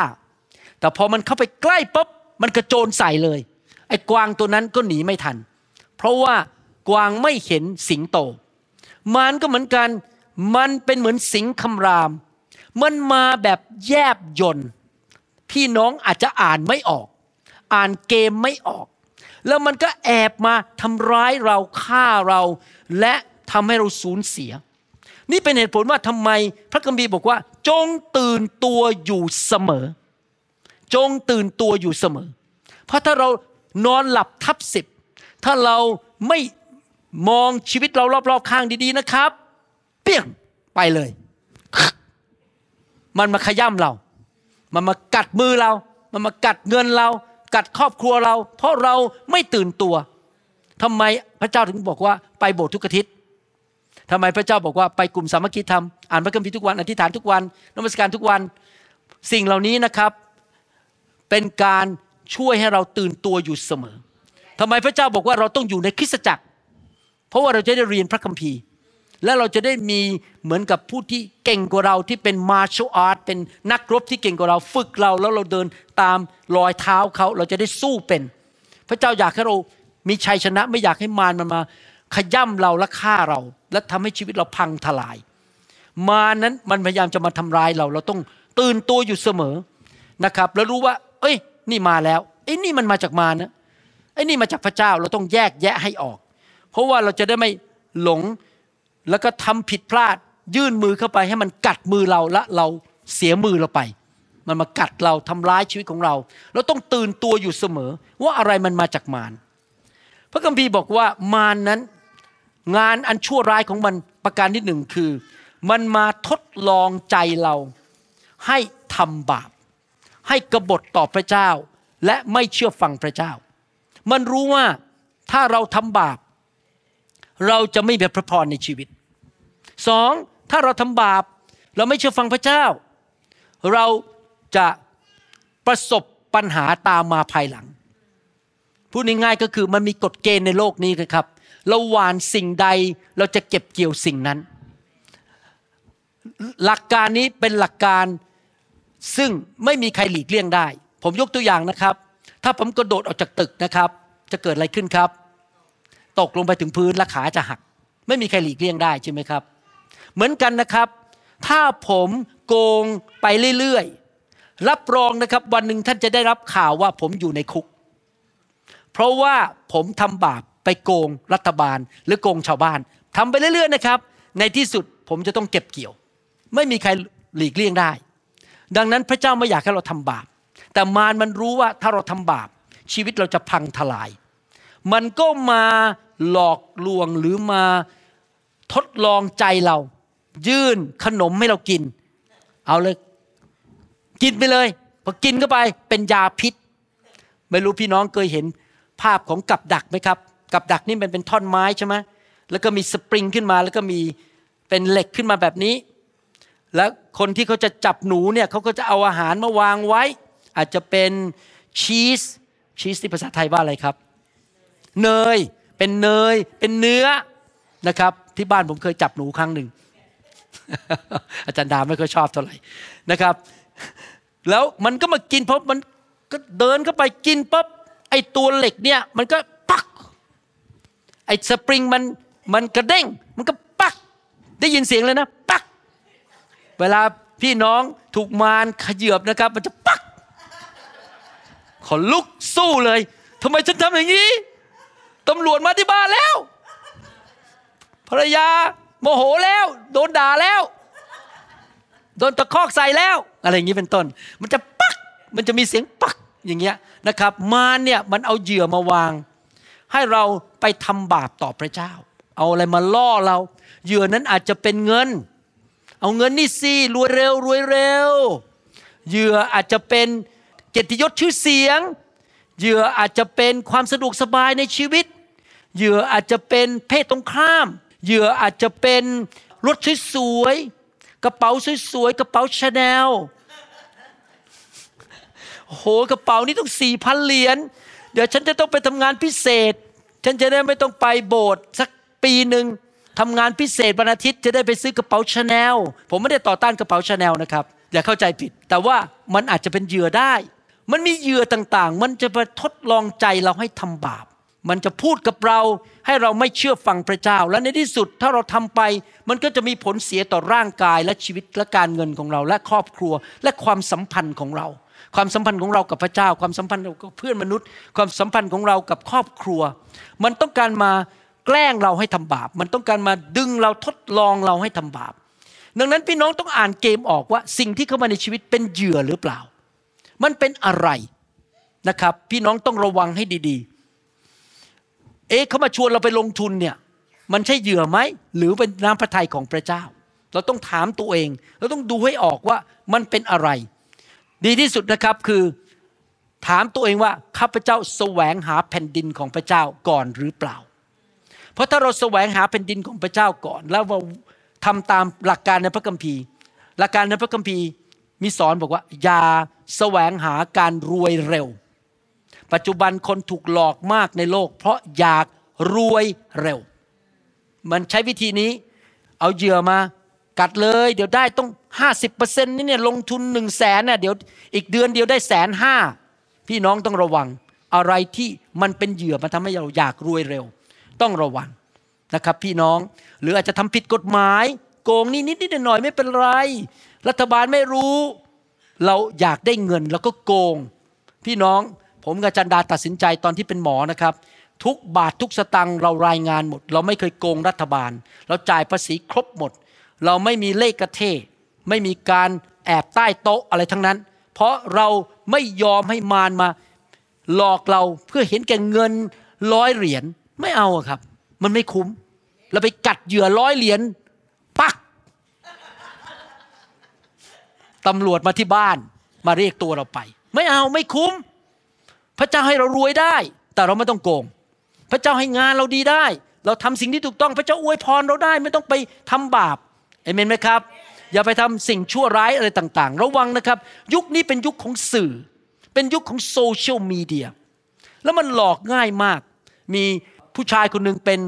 แต่พอมันเข้าไปใกล้ปุ๊บมันกระโจนใส่เลยไอ้กวางตัวนั้นก็หนีไม่ทัน เพราะว่ากวางไม่เห็นสิงโต มันก็เหมือนกัน มันเป็นเหมือนสิงคำราม มันมาแบบแยบยนพี่น้องอาจจะอ่านไม่ออก อ่านเกมไม่ออก แล้วมันก็แอบมาทำร้ายเราฆ่าเรา และทำให้เราสูญเสีย นี่เป็นเหตุผลว่าทำไมพระคัมภีร์บอกว่า จงตื่นตัวอยู่เสมอ จงตื่นตัวอยู่เสมอ เพราะถ้าเรานอนหลับทับสิบถ้าเราไม่มองชีวิตเรารอบๆข้างดีๆนะครับ เปี้ยงไปเลย มันมาขย่ำเรา มันมากัดมือเรา มันมากัดเงินเรา กัดครอบครัวเรา เพราะเราไม่ตื่นตัวทำไมพระเจ้าถึงบอกว่าไปโบสถ์ทุกอาทิตย์ทำไมพระเจ้าบอกว่าไปกลุ่มสามัคคีธรรมอ่านพระคัมภีร์ทุกวันอธิษฐานทุกวันนมัสการทุกวัน สิ่งเหล่านี้นะครับเป็นการช่วยให้เราตื่นตัวอยู่เสมอทำไมพระเจ้าบอกว่าเราต้องอยู่ในคริสตจักร เพราะว่าเราจะได้เรียนพระคัมภีร์ และเราจะได้มีเหมือนกับผู้ที่เก่งกว่าเราที่เป็นมาร์ชอาร์ตเป็นนักรบที่เก่งกว่าเราฝึกเราแล้วเราเดินตามรอยเท้าเขาเราจะได้สู้เป็น พระเจ้าอยากให้เรามีชัยชนะไม่อยากให้มารมันมาขย่ำเราและฆ่าเรา และทำให้ชีวิตเราพังทลาย มานั้นมันพยายามจะมาทำร้ายเรา เราต้องตื่นตัวอยู่เสมอนะครับ แล้วรู้ว่า เอ้ย นี่มาแล้วไอ้นี่มันมาจากมารนะไอ้นี่มาจากพระเจ้าเราต้องแยกแยะให้ออก เพราะว่าเราจะได้ไม่หลง แล้วก็ทำผิดพลาดยื่นมือเข้าไปให้มันกัดมือเราและเราเสียมือเราไป มันมากัดเราทำร้ายชีวิตของเรา เราต้องตื่นตัวอยู่เสมอ ว่าอะไรมันมาจากมารพระคัมภีร์บอกว่ามารนนั้น งานอันชั่วร้ายของมันประการที่หนึ่งคือ มันมาทดลองใจเรา ให้ทำบาป ให้กบฏต่อพระเจ้า และไม่เชื่อฟังพระเจ้า มันรู้ว่าถ้าเราทำบาป เราจะไม่มีพระพรในชีวิต สองถ้าเราทำบาป เราไม่เชื่อฟังพระเจ้า เราจะประสบปัญหาตามมาภายหลัง พูดง่ายๆก็คือมันมีกฎเกณฑ์ในโลกนี้นะครับ เราหวานสิ่งใดเราจะเก็บเกี่ยวสิ่งนั้น หลักการนี้เป็นหลักการซึ่งไม่มีใครหลีกเลี่ยงได้ ผมยกตัวอย่างนะครับ ถ้าผมกระโดดออกจากตึกนะครับ จะเกิดอะไรขึ้นครับ ตกลงไปถึงพื้นและขาจะหัก ไม่มีใครหลีกเลี่ยงได้ใช่ไหมครับ เหมือนกันนะครับ ถ้าผมโกงไปเรื่อยๆ รับรองนะครับวันหนึ่งท่านจะได้รับข่าวว่าผมอยู่ในคุก เพราะว่าผมทำบาปไปโกงรัฐบาล หรือโกงชาวบ้านทำไปเรื่อยๆนะครับ ในที่สุดผมจะต้องเก็บเกี่ยว ไม่มีใครหลีกเลี่ยงได้ ดังนั้นพระเจ้าไม่อยากให้เราทำบาป แต่มารมันรู้ว่าถ้าเราทำบาป ชีวิตเราจะพังทลาย มันก็มาหลอกลวงหรือมาทดลองใจเรา ยื่นขนมให้เรากิน เอาเลย กินไปเลยพอกินเข้าไปเป็นยาพิษ ไม่รู้พี่น้องเคยเห็นภาพของกับดักไหมครับ กับดักนี่มันเป็นท่อนไม้ใช่ไหมแล้วก็มีสปริงขึ้นมา แล้วก็มีเป็นเหล็กขึ้นมาแบบนี้ แล้วคนที่เขาจะจับหนูเนี่ยเขาก็จะเอาอาหารมาวางไว้ อาจจะเป็นชีสชีสที่ภาษาไทยว่าอะไรครับ เนยเป็นเนยเป็นเนื้อนะครับ ที่บ้านผมเคยจับหนูครั้งหนึ่ง อาจารย์ดาไม่ค่อยชอบเท่าไหร่นะครับ แล้วมันก็มากินเพราะมันก็เดินเข้าไปกินปั๊บไอ้ตัวเหล็กเนี่ยมันก็ปักไอ้สปริงมันมันกระเด้งมันก็ปักได้ยินเสียงเลยนะ ปัก เวลาพี่น้องถูกมารขยือบนะครับ มันจะปัก ขอลุกสู้เลยทำไมฉันทำอย่างนี้ตำรวจมาที่บ้านแล้ว ภรรยา โมโหแล้ว โดนด่าแล้ว โดนตะคอกใส่แล้ว อะไรอย่างนี้เป็นต้น มันจะปัก มันจะมีเสียงปักอย่างเงี้ยนะครับ มารเนี่ยมันเอาเหยื่อมาวาง ให้เราไปทำบาปต่อพระเจ้า เอาอะไรมาล่อเรา เหยื่อนั้นอาจจะเป็นเงิน เอาเงินนี่สิรวยเร็วรวยเร็ว เหยื่ออาจจะเป็นเกียรติยศชื่อเสียง เหยื่ออาจจะเป็นความสะดวกสบายในชีวิต เหยื่ออาจจะเป็นเพศตรงข้าม เหยื่ออาจจะเป็นรถสวยๆกระเป๋าสวยๆกระเป๋าชาแนลโอ้โหกระเป๋านี้ต้องสี่พันเหรียญเดี๋ยวฉันจะต้องไปทำงานพิเศษ ฉันจะได้ไม่ต้องไปโบสถ์สักปีหนึ่งทำงานพิเศษวันอาทิตย์จะได้ไปซื้อกระเป๋าชาแนลผมไม่ได้ต่อต้านกระเป๋าชาแนลนะครับอย่าเข้าใจผิด แต่ว่ามันอาจจะเป็นเหยื่อได้ มันมีเหยื่อต่างๆ มันจะมาทดลองใจเราให้ทำบาป มันจะพูดกับเราให้เราไม่เชื่อฟังพระเจ้า และในที่สุดถ้าเราทำไป มันก็จะมีผลเสียต่อร่างกายและชีวิตและการเงินของเรา และครอบครัวและความสัมพันธ์ของเรา ความสัมพันธ์ของเรากับพระเจ้า ความสัมพันธ์กับเพื่อนมนุษย์ ความสัมพันธ์ของเรากับครอบครัว มันต้องการมาแกล้งเราให้ทำบาป มันต้องการมาดึงเราทดลองเราให้ทำบาป ดังนั้นพี่น้องต้องอ่านเกมออกว่าสิ่งที่เข้ามาในชีวิตเป็นเหยื่อหรือเปล่า มันเป็นอะไรนะครับ พี่น้องต้องระวังให้ดีๆ เอ๊ะเขามาชวนเราไปลงทุนเนี่ย มันใช่เหยื่อไหม หรือเป็นน้ำพระทัยของพระเจ้า เราต้องถามตัวเองเราต้องดูให้ออกว่ามันเป็นอะไร ดีที่สุดนะครับคือถามตัวเองว่าข้าพเจ้าแสวงหาแผ่นดินของพระเจ้าก่อนหรือเปล่า เพราะถ้าเราแสวงหาแผ่นดินของพระเจ้าก่อน แล้วเราทำตามหลักการในพระคัมภีร์ หลักการในพระคัมภีร์มีสอนบอกว่า อย่าแสวงหาการรวยเร็ว ปัจจุบันคนถูกหลอกมากในโลก เพราะอยากรวยเร็ว มันใช้วิธีนี้ เอาเหยื่อมา กัดเลย เดี๋ยวได้ต้องห้าสิบเปอร์เซ็นต์นี่เนี่ยลงทุนหนึ่งแสนน่ะเดี๋ยวอีกเดือนเดียวได้แสนห้าพี่น้องต้องระวังอะไรที่มันเป็นเหยื่อมาทำให้เราอยากรวยเร็ว ต้องระวังนะครับพี่น้อง หรืออาจจะทำผิดกฎหมาย โกงนี่นิดนิดหน่อยไม่เป็นไร รัฐบาลไม่รู้ เราอยากได้เงินแล้วก็โกง พี่น้อง ผมกับจันดาตัดสินใจตอนที่เป็นหมอนะครับ ทุกบาททุกสตังค์เรารายงานหมด เราไม่เคยโกงรัฐบาล เราจ่ายภาษีครบหมด เราไม่มีเลขกระเทไม่มีการแอบใต้โต๊ะอะไรทั้งนั้น เพราะเราไม่ยอมให้มารมาหลอกเราเพื่อเห็นแก่เงินร้อยเหรียญไม่เอาครับ มันไม่คุ้ม เราไปกัดเหยื่อร้อยเหรียญปักตำรวจมาที่บ้านมาเรียกตัวเราไป ไม่เอาไม่คุ้ม พระเจ้าให้เรารวยได้ แต่เราไม่ต้องโกง พระเจ้าให้งานเราดีได้ เราทำสิ่งที่ถูกต้อง พระเจ้าอวยพรเราได้ไม่ต้องไปทำบาปเอเมนไหมครับ อย่าไปทำสิ่งชั่วร้ายอะไรต่างๆ ระวังนะครับ ยุคนี้เป็นยุคของสื่อ เป็นยุคของโซเชียลมีเดียแล้วมันหลอกง่ายมาก มีผู้ชายคนหนึ่งเป็น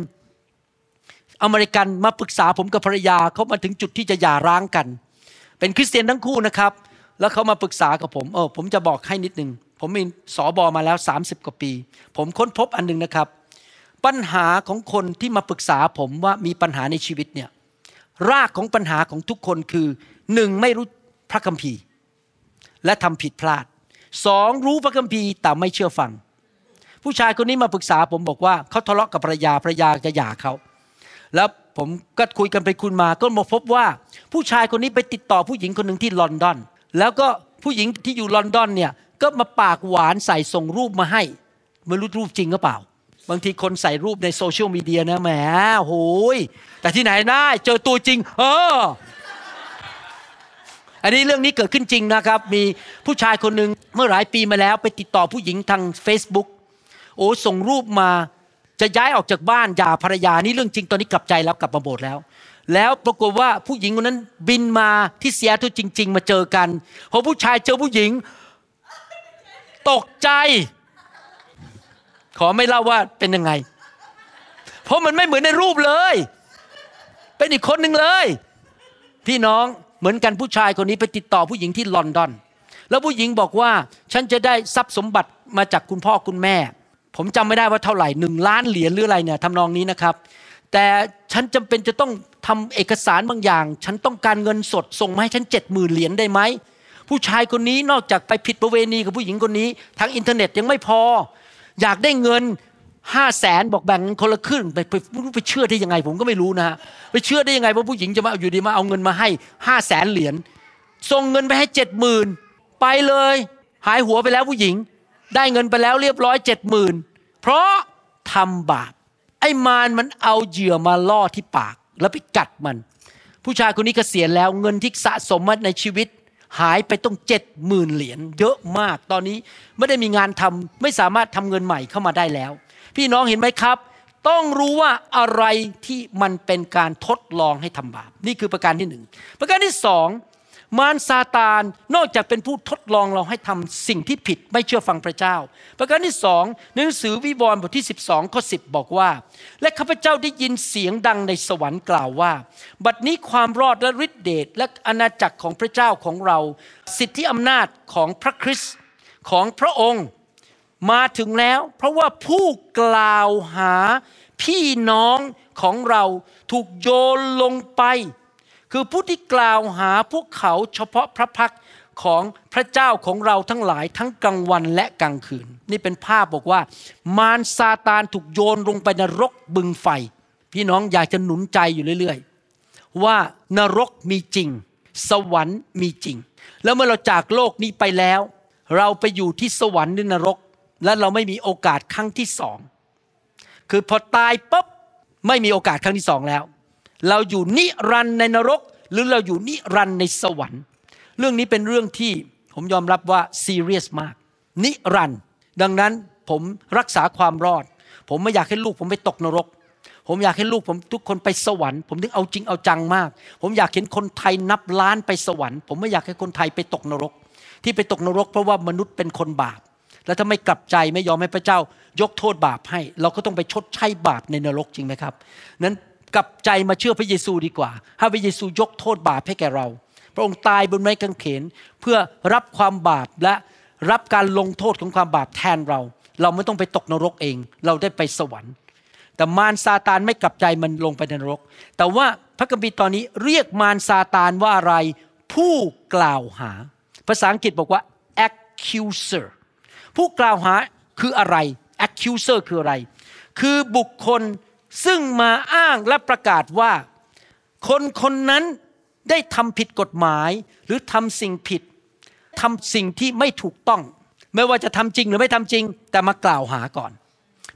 อเมริกันมาปรึกษาผมกับภรรยาเขามาถึงจุดที่จะหย่าร้างกัน เป็นคริสเตียนทั้งคู่นะครับ แล้วเขามาปรึกษากับผมเออผมจะบอกให้นิดนึง ผมมีสอบอมาแล้ว 30 กว่าปี ผมค้นพบอันหนึงนะครับ ปัญหาของคนที่มาปรึกษาผมว่ามีปัญหาในชีวิตเนี่ยรากของปัญหาของทุกคนคือหนึ่งไม่รู้พระคัมภีร์ และทำผิดพลาดสองรู้พระคัมภีร์แต่ไม่เชื่อฟัง ผู้ชายคนนี้มาปรึกษาผมบอกว่าเขาทะเลาะกับภรรยาภรรยาจะหย่าเขาแล้วผมก็คุยกันไปคุยมาก็มาพบว่าผู้ชายคนนี้ไปติดต่อผู้หญิงคนหนึ่งที่ลอนดอน แล้วก็ผู้หญิงที่อยู่ลอนดอนเนี่ย ก็มาปากหวานใส่ส่งรูปมาให้ไม่รู้รูปจริงหรือเปล่า บางทีคนใส่รูปในโซเชียลมีเดียนะแหมโหยแต่ที่ไหนได้เจอตัวจริง เออ อันนี้เรื่องนี้เกิดขึ้นจริงนะครับ มีผู้ชายคนหนึ่งเมื่อหลายปีมาแล้วไปติดต่อผู้หญิงทาง Facebook โอ้ส่งรูปมาจะย้ายออกจากบ้านหย่าภรรยานี่เรื่องจริงตอนนี้กลับใจแล้วกลับมาโบสถ์แล้ว แล้วปรากฏว่าผู้หญิงคนนั้นบินมาที่เซียโตรจริง ๆ มาเจอกันพอผู้ชายเจอผู้หญิง ตกใจ ขอไม่เล่าว่าเป็นยังไง เพราะมันไม่เหมือนในรูปเลย เป็นอีกคนหนึ่งเลย พี่น้องเหมือนกันผู้ชายคนนี้ไปติดต่อผู้หญิงที่ลอนดอน แล้วผู้หญิงบอกว่า ฉันจะได้ทรัพย์สมบัติมาจากคุณพ่อคุณแม่ ผมจำไม่ได้ว่าเท่าไหร่หนึ่งล้านเหรียญหรืออะไรเนี่ยทำนองนี้นะครับ แต่ฉันจำเป็นจะต้องทำเอกสารบางอย่าง ฉันต้องการเงินสดส่งมาให้ฉันเจ็ดหมื่นเหรียญได้ไหม ผู้ชายคนนี้นอกจากไปผิดประเวณีกับผู้หญิงคนนี้ทางอินเทอร์เน็ตยังไม่พอ อยากได้เงินห้าแสนบอกแบ่งคนละครึ่งไปไปไปเชื่อได้ยังไง ผมก็ไม่รู้นะฮะไปเชื่อได้ยังไงว่าผู้หญิงจะมาอยู่ดีมาเอาเงินมาให้ห้าแสนเหรียญส่งเงินไปให้เจ็ดหมื่นไปเลย หายหัวไปแล้วผู้หญิง ได้เงินไปแล้วเรียบร้อยเจ็ดหมื่นเพราะทำบาปไอ้มารมันเอาเหยื่อมาล่อที่ปากแล้วไปกัดมัน ผู้ชายคนนี้เกษียณแล้วเงินที่สะสมมาในชีวิต หายไปต้องเจ็ดหมื่นเหรียญเยอะมาก ตอนนี้ไม่ได้มีงานทำไม่สามารถทำเงินใหม่เข้ามาได้แล้ว พี่น้องเห็นไหมครับ ต้องรู้ว่าอะไรที่มันเป็นการทดลองให้ทำบาป นี่คือประการที่หนึ่งประการที่สอง มารซาตานนอกจากเป็นผู้ทดลองเราให้ทำสิ่งที่ผิดไม่เชื่อฟังพระเจ้า ประการที่สองหนังสือวิวรณ์บทที่ 12ข้อ10 บอกว่า และข้าพเจ้าได้ยินเสียงดังในสวรรค์กล่าวว่า บัดนี้ความรอดและฤทธิเดชและอาณาจักรของพระเจ้าของเรา สิทธิอำนาจของพระคริสต์ของพระองค์มาถึงแล้ว เพราะว่าผู้กล่าวหาพี่น้องของเราถูกโยนลงไป คือผู้ที่กล่าวหาพวกเขาเฉพาะพระพักของพระเจ้าของเราทั้งหลายทั้งกลางวันและกลางคืน นี่เป็นภาพบอกว่า มารซาตานถูกโยนลงไปนรกบึงไฟ พี่น้องอยากจะหนุนใจอยู่เรื่อยๆ ว่านรกมีจริง สวรรค์มีจริง แล้วเมื่อเราจากโลกนี้ไปแล้ว เราไปอยู่ที่สวรรค์หรือนรก และเราไม่มีโอกาสครั้งที่สองคือพอตายปุ๊บไม่มีโอกาสครั้งที่สองแล้ว เราอยู่นิรันในนรก หรือเราอยู่นิรันในสวรรค์ เรื่องนี้เป็นเรื่องที่ผมยอมรับว่าซีเรียสมาก นิรันดังนั้นผมรักษาความรอด ผมไม่อยากให้ลูกผมไปตกนรก ผมอยากให้ลูกผมทุกคนไปสวรรค์ ผมถึงเอาจริงเอาจังมาก ผมอยากเห็นคนไทยนับล้านไปสวรรค์ ผมไม่อยากให้คนไทยไปตกนรก ที่ไปตกนรกเพราะว่ามนุษย์เป็นคนบาปแล้วถ้าไม่กลับใจไม่ยอมให้พระเจ้ายกโทษบาปให้ เราก็ต้องไปชดใช้บาปในนรกจริงไหมครับ นั้น กลับใจมาเชื่อพระเยซูดีกว่า ให้พระเยซูยกโทษบาปให้แก่เรา พระองค์ตายบนไม้กางเขนเพื่อรับความบาปและรับการลงโทษของความบาปแทนเรา เราไม่ต้องไปตกนรกเอง เราได้ไปสวรรค์ แต่มารซาตานไม่กลับใจมันลงไปในนรก แต่ว่าพระคัมภีร์ตอนนี้เรียกมารซาตานว่าอะไร ผู้กล่าวหา ภาษาอังกฤษบอกว่า accuser ผู้กล่าวหาคืออะไร accuser คืออะไร คือบุคคล ซึ่งมาอ้างและประกาศว่า คนคนนั้นได้ทำผิดกฎหมายหรือทำสิ่งผิดทำสิ่งที่ไม่ถูกต้อง ไม่ว่าจะทำจริงหรือไม่ทำจริง แต่มากล่าวหาก่อน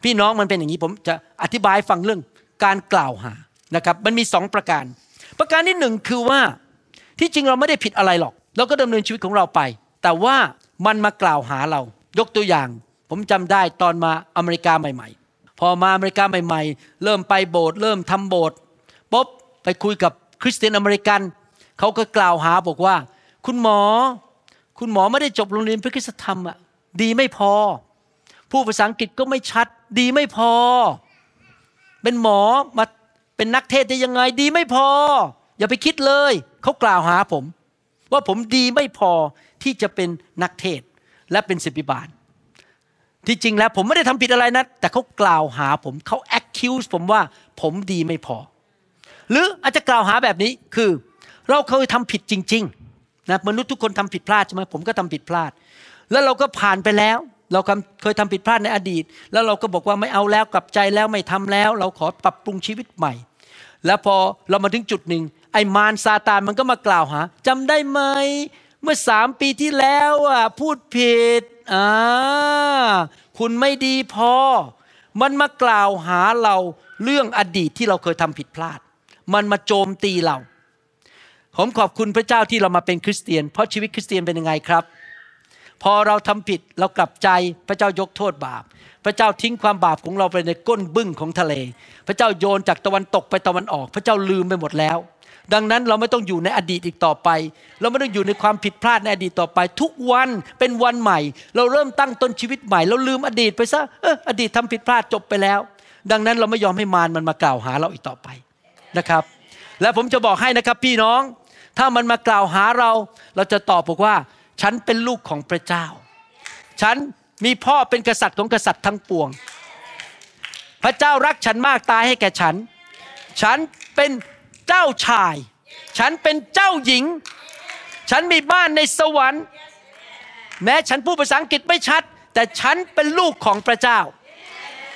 พี่น้องมันเป็นอย่างนี้ผมจะอธิบายฟังเรื่องการกล่าวหานะครับมันมีสองประการ ประการที่หนึ่งคือว่าที่จริงเราไม่ได้ผิดอะไรหรอก เราก็ดำเนินชีวิตของเราไป แต่ว่ามันมากล่าวหาเรา ยกตัวอย่าง ผมจำได้ตอนมาอเมริกาใหม่ๆ พอมาอเมริกาใหม่ๆ เริ่มไปโบสถ์เริ่มทำโบสถ์ปุ๊บไปคุยกับคริสเตียนอเมริกันเขาก็กล่าวหาบอกว่า คุณหมอ คุณหมอไม่ได้จบโรงเรียนพระคุณธรรมอะดีไม่พอ ผู้ภาษาอังกฤษก็ไม่ชัด ดีไม่พอ เป็นหมอมาเป็นนักเทศได้ยังไง ดีไม่พอ อย่าไปคิดเลยเขากล่าวหาผม ว่าผมดีไม่พอที่จะเป็นนักเทศและเป็นศิบิบาล ที่จริงแล้วผมไม่ได้ทำผิดอะไรนะ แต่เขากล่าวหาผมเขา accuse ผมว่าผมดีไม่พอ หรืออาจจะกล่าวหาแบบนี้คือ เราเคยทำผิดจริงๆนะมนุษย์ทุกคนทำผิดพลาดใช่ไหมผมก็ทำผิดพลาด แล้วเราก็ผ่านไปแล้ว เราเคยทำผิดพลาดในอดีต แล้วเราก็บอกว่าไม่เอาแล้วกลับใจแล้วไม่ทำแล้ว เราขอปรับปรุงชีวิตใหม่ แล้วพอเรามาถึงจุดหนึ่งไอ้มารซาตานมันก็มากล่าวหาจำได้ไหม เมื่อสามปีที่แล้วอะพูดผิดอ่าคุณไม่ดีพอ มันมากล่าวหาเราเรื่องอดีตที่เราเคยทำผิดพลาด มันมาโจมตีเรา ผมขอบคุณพระเจ้าที่เรามาเป็นคริสเตียน เพราะชีวิตคริสเตียนเป็นยังไงครับ พอเราทำผิดเรากลับใจพระเจ้ายกโทษบาป พระเจ้าทิ้งความบาปของเราไปในก้นบึ้งของทะเล พระเจ้าโยนจากตะวันตกไปตะวันออก พระเจ้าลืมไปหมดแล้ว ดังนั้นเราไม่ต้องอยู่ในอดีตอีกต่อไป เราไม่ต้องอยู่ในความผิดพลาดในอดีตต่อไป ทุกวันเป็นวันใหม่ เราเริ่มตั้งต้นชีวิตใหม่ เราลืมอดีตไปซะเอออดีตทำผิดพลาดจบไปแล้ว ดังนั้นเราไม่ยอมให้มารมันมากล่าวหาเราอีกต่อไปนะครับ และผมจะบอกให้นะครับพี่น้อง ถ้ามันมากล่าวหาเรา เราจะตอบบอกว่า ฉันเป็นลูกของพระเจ้า ฉันมีพ่อเป็นกษัตริย์ของกษัตริย์ทั้งปวง พระเจ้ารักฉันมากตายให้แก่ฉัน ฉันเป็น เจ้าชาย ฉันเป็นเจ้าหญิง ฉันมีบ้านในสวรรค์ แม้ฉันพูดภาษาอังกฤษไม่ชัด แต่ฉันเป็นลูกของพระเจ้า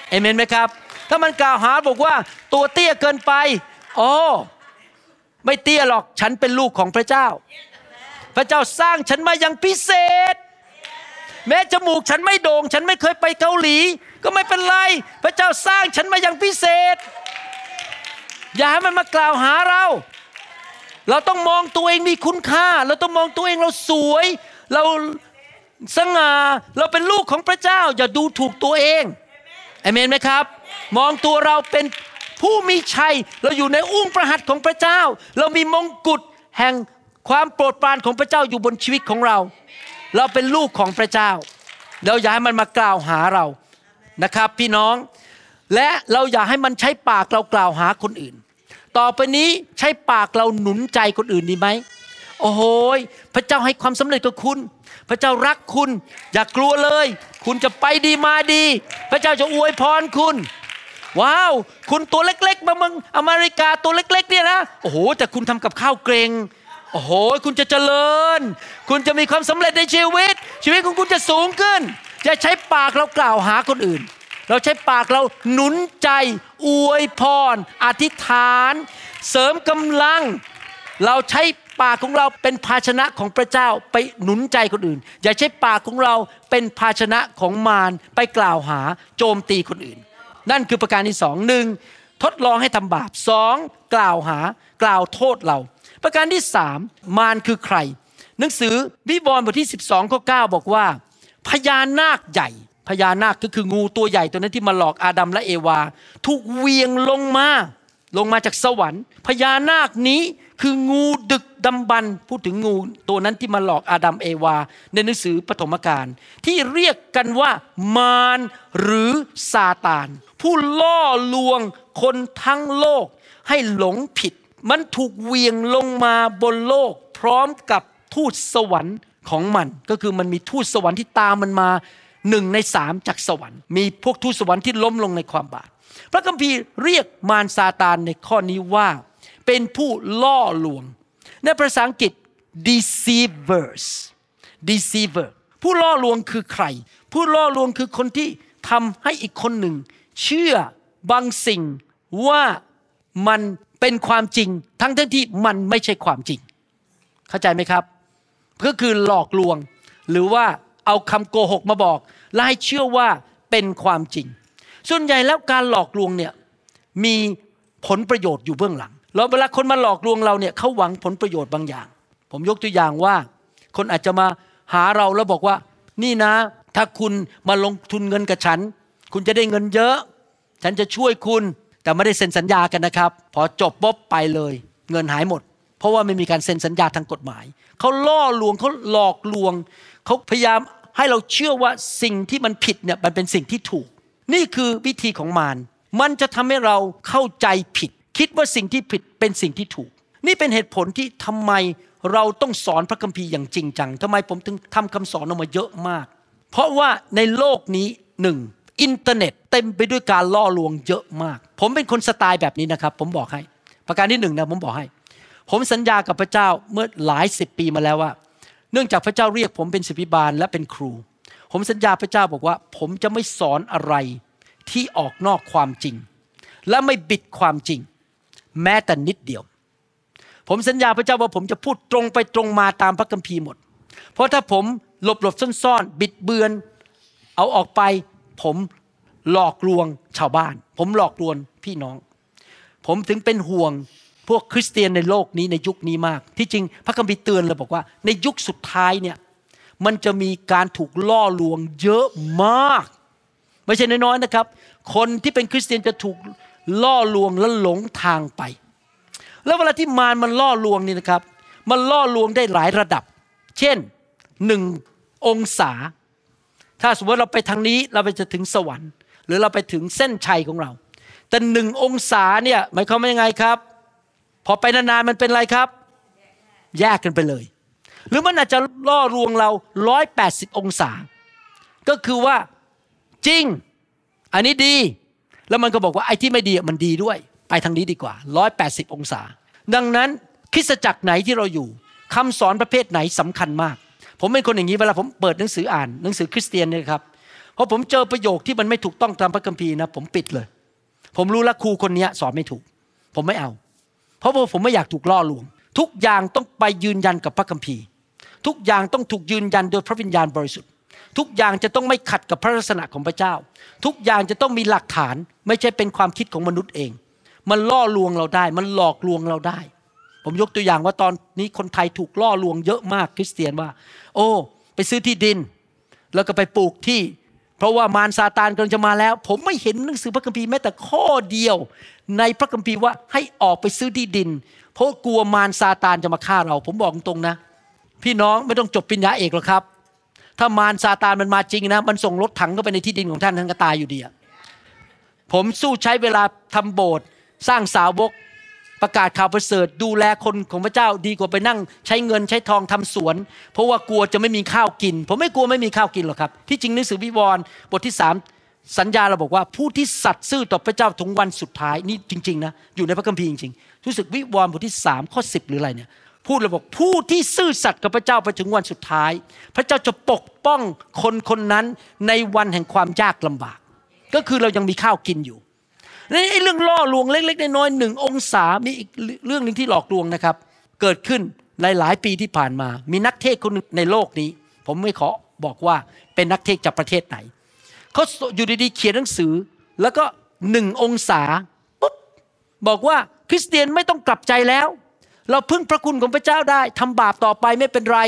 เอเมนไหมครับ ถ้ามันกล่าวหาบอกว่าตัวเตี้ยเกินไปอ๋อไม่เตี้ยหรอกฉันเป็นลูกของพระเจ้า พระเจ้าสร้างฉันมาอย่างพิเศษ แม้จมูกฉันไม่โด่ง ฉันไม่เคยไปเกาหลี ก็ไม่เป็นไร พระเจ้าสร้างฉันมาอย่างพิเศษ อย่าให้มันมากล่าวหาเรา เราต้องมองตัวเองมีคุณค่า เราต้องมองตัวเองเราสวย เราสง่าเราเป็นลูกของพระเจ้า อย่าดูถูกตัวเองเอเมนไหมครับ มองตัวเราเป็นผู้มีชัย เราอยู่ในอุ้งประหัตของพระเจ้า เรามีมงกุฎแห่งความโปรดปรานของพระเจ้าอยู่บนชีวิตของเรา เราเป็นลูกของพระเจ้า เราอย่าให้มันมากล่าวหาเรานะครับ พี่น้อง และเราอย่าให้มันใช้ปากเรากล่าวหาคนอื่น ต่อไปนี้ใช้ปากเราหนุนใจคนอื่นดีไหม โอ้โหพระเจ้าให้ความสำเร็จกับคุณ พระเจ้ารักคุณ อย่ากกลัวเลย คุณจะไปดีมาดี พระเจ้าจะอวยพรคุณ ว้าว คุณตัวเล็กๆมาเมืองอเมริกาตัวเล็ก ๆ เนี่ยนะ โอ้โห แต่คุณทำกับข้าวเกรงโอ้โห คุณจะเจริญ คุณจะมีความสำเร็จในชีวิต ชีวิตของคุณจะสูงขึ้นอย่าใช้ปากเรากล่าวหาคนอื่น เราใช้ปากเราหนุนใจ อวยพร อธิษฐาน เสริมกำลัง เราใช้ปากของเราเป็นภาชนะของพระเจ้าไปหนุนใจคนอื่น อย่าใช้ปากของเราเป็นภาชนะของมารไปกล่าวหาโจมตีคนอื่น นั่นคือประการที่สองหนึ่งทดลองให้ทำบาปสองกล่าวหากล่าวโทษเรา ประการที่สามมารคือใคร หนังสือวิวรณ์บทที่ 12ข้อ9บอกว่า พญานาคใหญ่ พญานาคก็คืองูตัวใหญ่ตัวนั้นที่มาหลอกอาดัมและเอวา ถูกเวียงลงมา ลงมาจากสวรรค์ พญานาคนี้คืองูดึกดำบรรพูดถึงงูตัวนั้นที่มาหลอกอาดัมเอวา ในหนังสือปฐมกาลที่เรียกกันว่ามารหรือซาตาน ผู้ล่อลวงคนทั้งโลกให้หลงผิด มันถูกเวียงลงมาบนโลก พร้อมกับทูตสวรรค์ของมัน ก็คือมันมีทูตสวรรค์ที่ตามมันมา หนึ่งในสามจากสวรรค์ มีพวกทูตสวรรค์ที่ล้มลงในความบาปพระคัมภีร์เรียกมารซาตานในข้อนี้ว่า เป็นผู้ล่อลวง ในภาษาอังกฤษ deceivers deceiver ผู้ล่อลวงคือใคร ผู้ล่อลวงคือคนที่ทำให้อีกคนหนึ่ง เชื่อบางสิ่งว่ามันเป็นความจริง ทั้งทั้งที่มันไม่ใช่ความจริง เข้าใจไหมครับ ก็คือหลอกลวงหรือว่า เอาคำโกหกมาบอกและให้เชื่อว่าเป็นความจริง ส่วนใหญ่แล้วการหลอกลวงเนี่ยมีผลประโยชน์อยู่เบื้องหลังแล้วเวลาคนมาหลอกลวงเราเนี่ยเขาหวังผลประโยชน์บางอย่าง ผมยกตัวอย่างว่า คนอาจจะมาหาเราแล้วบอกว่า นี่นะ ถ้าคุณมาลงทุนเงินกับฉัน คุณจะได้เงินเยอะ ฉันจะช่วยคุณแต่ไม่ได้เซ็นสัญญากันนะครับ พอจบปุ๊บไปเลย เงินหายหมด เพราะว่าไม่มีการเซ็นสัญญาทางกฎหมาย เขาล่อลวงเขาหลอกลวง เขาพยายาม ให้เราเชื่อว่าสิ่งที่มันผิดเนี่ยมันเป็นสิ่งที่ถูก นี่คือวิธีของมารมันจะทำให้เราเข้าใจผิด คิดว่าสิ่งที่ผิดเป็นสิ่งที่ถูก นี่เป็นเหตุผลที่ทำไมเราต้องสอนพระคัมภีร์อย่างจริงจังทำไมผมถึงทำคำสอนออกมาเยอะมาก เพราะว่าในโลกนี้หนึ่งอินเทอร์เน็ตเต็มไปด้วยการล่อลวงเยอะมาก ผมเป็นคนสไตล์แบบนี้นะครับ ผมบอกให้ ประการที่หนึ่งนะผมบอกให้ ผมสัญญากับพระเจ้าเมื่อหลายสิบปีมาแล้วว่า เนื่องจากพระเจ้าเรียกผมเป็นศิบิบาลและเป็นครู ผมสัญญาพระเจ้าบอกว่า ผมจะไม่สอนอะไรที่ออกนอกความจริง และไม่บิดความจริง แม้แต่นิดเดียว ผมสัญญาพระเจ้าว่าผมจะพูดตรงไปตรงมาตามพระคัมภีร์หมด เพราะถ้าผมหลบหลบซ่อนๆบิดเบือน เอาออกไป ผมหลอกลวงชาวบ้าน ผมหลอกลวงพี่น้อง ผมถึงเป็นห่วง พวกคริสเตียนในโลกนี้ในยุคนี้มาก ที่จริงพระคัมภีร์เตือนเลยบอกว่า ในยุคสุดท้ายเนี่ยมันจะมีการถูกล่อลวงเยอะมาก ไม่ใช่น้อยๆนะครับ คนที่เป็นคริสเตียนจะถูกล่อลวงและหลงทางไป แล้วเวลาที่มารมันล่อลวงนี่นะครับ มันล่อลวงได้หลายระดับ เช่นหนึ่งองศา ถ้าสมมติเราไปทางนี้เราไปจะถึงสวรรค์ หรือเราไปถึงเส้นชัยของเรา แต่หนึ่งองศาเนี่ยหมายความว่ายังไงครับ อไปนานๆมันเป็นอะไรครับ แยกกันไปเลย หรือมันอาจจะล่อลวงเราร้อยแปดสิบองศา ก็คือว่าจริง อันนี้ดี แล้วมันก็บอกว่าไอ้ที่ไม่ดีมันดีด้วย ไปทางนี้ดีกว่าร้อยแปดสิบองศา ดังนั้นคริสตจักรไหนที่เราอยู่คำสอนประเภทไหนสำคัญมาก ผมเป็นคนอย่างนี้เวลาผมเปิดหนังสืออ่านหนังสือคริสเตียนเนี่ยครับพอผมเจอประโยคที่มันไม่ถูกต้องตามพระคัมภีร์นะผมปิดเลย ผมรู้แล้วครูคนนี้สอนไม่ถูก ผมไม่เอา เพราะว่าผมไม่อยากถูกล่อลวง ทุกอย่างต้องไปยืนยันกับพระคัมภีร์ ทุกอย่างต้องถูกยืนยันโดยพระวิญญาณบริสุทธิ์ ทุกอย่างจะต้องไม่ขัดกับพระลักษณะของพระเจ้า ทุกอย่างจะต้องมีหลักฐาน ไม่ใช่เป็นความคิดของมนุษย์เอง มันล่อลวงเราได้ มันหลอกลวงเราได้ ผมยกตัวอย่างว่าตอนนี้คนไทยถูกล่อลวงเยอะมากคริสเตียนว่า โอ้ ไปซื้อที่ดิน แล้วก็ไปปลูกที่ เพราะว่ามารซาตานกำลังจะมาแล้ว ผมไม่เห็นหนังสือพระคัมภีร์แม้แต่ข้อเดียว ในพระคัมภีร์ว่าให้ออกไปซื้อที่ดิน เพราะกลัวมารซาตานจะมาฆ่าเรา ผมบอกตรงๆนะ พี่น้องไม่ต้องจบปริญญาเอกหรอกครับ ถ้ามารซาตานมันมาจริงนะ มันส่งรถถังเข้าไปในที่ดินของท่านท่านก็ตายอยู่ดีผมสู้ใช้เวลาทำโบสถ์สร้างสาวก ประกาศข่าวประเสริฐดูแลคนของพระเจ้าดีกว่าไปนั่ง ใช้เงินใช้ทองทำสวน เพราะว่ากลัวจะไม่มีข้าวกิน ผมไม่กลัวไม่มีข้าวกินหรอกครับ ที่จริงหนังสือวิวรณ์บทที่สามสัญญาเราบอกว่าผู้ที่สัตย์ซื่อต่อพระเจ้าถึงวันสุดท้ายนี่จริงๆนะอยู่ในพระคัมภีร์จริงๆรู้สึกวิวรณ์บทที่สามข้อสิบหรืออะไรเนี่ยพูดเราบอกผู้ที่ซื่อสัตย์กับพระเจ้าไปถึงวันสุดท้าย พระเจ้าจะปกป้องคนคนนั้นในวันแห่งความยากลำบาก ก็คือเรายังมีข้าวกินอยู่ นี่ไอ้เรื่องล่อลวงเล็ก ๆ น้อยๆหนึ่งองศา มีอีกเรื่องหนึ่งที่หลอกลวงนะครับ เกิดขึ้นหลายๆปีที่ผ่านมา มีนักเทศคนหนึ่งในโลกนี้ ผมไม่ขอบอกว่าเป็นนักเทศจากประเทศไหน เขาอยู่ดีๆเขียนหนังสือ แล้วก็หนึ่งองศาปุ๊บบอกว่าคริสเตียนไม่ต้องกลับใจแล้ว เราพึ่งพระคุณของพระเจ้าได้ทำบาปต่อไปไม่เป็นไร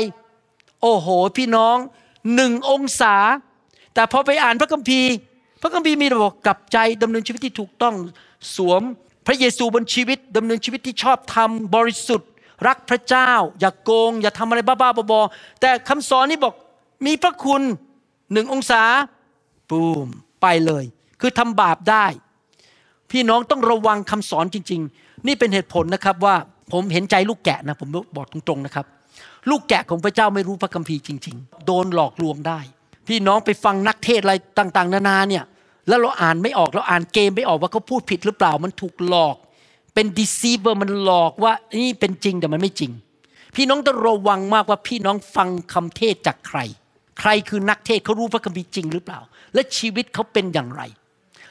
โอ้โห พี่น้องหนึ่งองศา แต่พอไปอ่านพระคัมภีร์ พระคัมภีร์มีระบบกลับใจดำเนินชีวิตที่ถูกต้องสวมพระเยซูบนชีวิตดำเนินชีวิตที่ชอบธรรมบริสุทธิ์ รักพระเจ้า อย่ากโกง อย่าทำอะไรบ้าๆบอๆแต่คำสอนนี้บอกมีพระคุณหนึ่งองศาปูมไปเลย คือทำบาปได้ พี่น้องต้องระวังคำสอนจริง ๆ นี่เป็นเหตุผลนะครับว่าผมเห็นใจลูกแกะนะผมบอกตรงๆนะครับ ลูกแกะของพระเจ้าไม่รู้พระคัมภีร์จริง ๆ โดนหลอกลวงได้ พี่น้องไปฟังนักเทศอะไรต่าง ๆ นานาเนี่ย แล้วเราอ่านไม่ออกเราอ่านเกมไม่ออกว่าเขาพูดผิดหรือเปล่ามันถูกหลอก เป็น deceiver มันหลอกว่านี่เป็นจริงแต่มันไม่จริง พี่น้องต้องระวังมากว่าพี่น้องฟังคำเทศจากใคร ใครคือนักเทศเขารู้พระคัมภีร์จริงหรือเปล่า และชีวิตเขาเป็นอย่างไร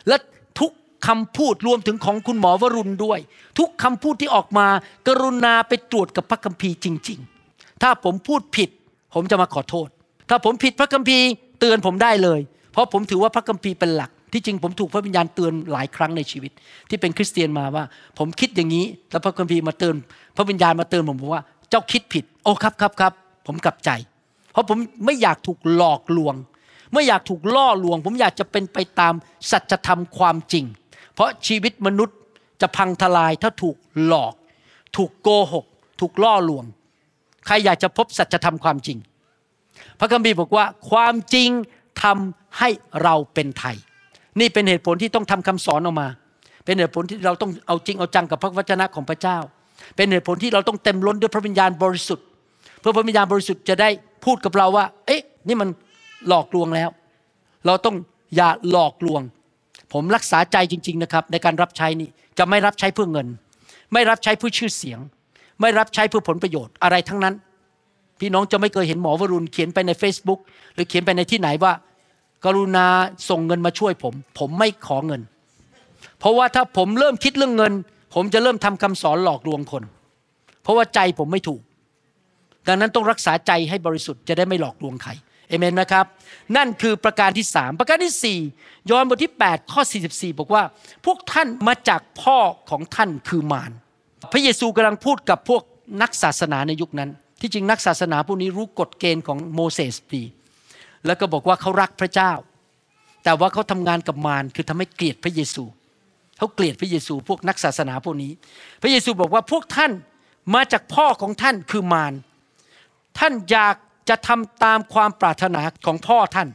และทุกคำพูดรวมถึงของคุณหมอวรุณด้วย ทุกคำพูดที่ออกมา กรุณาไปตรวจกับพระคัมภีร์จริง ๆ ถ้าผมพูดผิด ผมจะมาขอโทษ ถ้าผมผิดพระคัมภีร์เตือนผมได้เลย เพราะผมถือว่าพระคัมภีร์เป็นหลัก ที่จริงผมถูกพระวิญญาณเตือนหลายครั้งในชีวิต ที่เป็นคริสเตียนมาว่า ผมคิดอย่างนี้ แล้วพระคัมภีร์มาเตือนพระวิญญาณมาเตือนผมบอกว่าเจ้าคิดผิด โอ้ครับครับครับผมกลับใจ เพราะผมไม่อยากถูกหลอกลวง ไม่อยากถูกล่อลวง ผมอยากจะเป็นไปตามสัจธรรมความจริง เพราะชีวิตมนุษย์จะพังทลายถ้าถูกหลอก ถูกโกหก ถูกล่อลวง ใครอยากจะพบสัจธรรมความจริง พระคัมภีร์บอกว่าความจริงทำให้เราเป็นไทย นี่เป็นเหตุผลที่ต้องทำคำสอนออกมา เป็นเหตุผลที่เราต้องเอาจริงเอาจังกับพระวจนะของพระเจ้า เป็นเหตุผลที่เราต้องเต็มล้นด้วยพระวิญญาณบริสุทธิ์ เพื่อพระวิญญาณบริสุทธิ์จะได้พูดกับเราว่า เอ๊ะ นี่มันหลอกลวงแล้ว เราต้องอย่าหลอกลวง ผมรักษาใจจริง ๆนะครับ ในการรับใช้นี่จะไม่รับใช้เพื่อเงิน ไม่รับใช้เพื่อชื่อเสียง ไม่รับใช้เพื่อผลประโยชน์อะไรทั้งนั้น พี่น้องจะไม่เคยเห็นหมอวรุณเขียนไปใน Facebook หรือเขียนไปในที่ไหนว่า กรุณาส่งเงินมาช่วยผม ผมไม่ขอเงิน เพราะว่าถ้าผมเริ่มคิดเรื่องเงิน ผมจะเริ่มทำคำสอนหลอกลวงคน เพราะว่าใจผมไม่ถูก ดังนั้นต้องรักษาใจให้บริสุทธิ์จะได้ไม่หลอกลวงใครเอเมนไหมครับ นั่นคือประการที่สามประการที่สี่ยอห์นบทที่ 8 ข้อ 44 บอกว่า พวกท่านมาจากพ่อของท่านคือมารพระเยซูกำลังพูดกับพวกนักศาสนาในยุคนั้น ที่จริงนักศาสนาพวกนี้รู้กฎเกณฑ์ของโมเสสดี แล้วก็บอกว่าเขารักพระเจ้า แต่ว่าเขาทำงานกับมารคือทำให้เกลียดพระเยซูเขาเกลียดพระเยซูพวกนักศาสนาพวกนี้ พระเยซูบอกว่าพวกท่านมาจากพ่อของท่านคือมารท่านอยากจะทำตามความปรารถนาของพ่อท่าน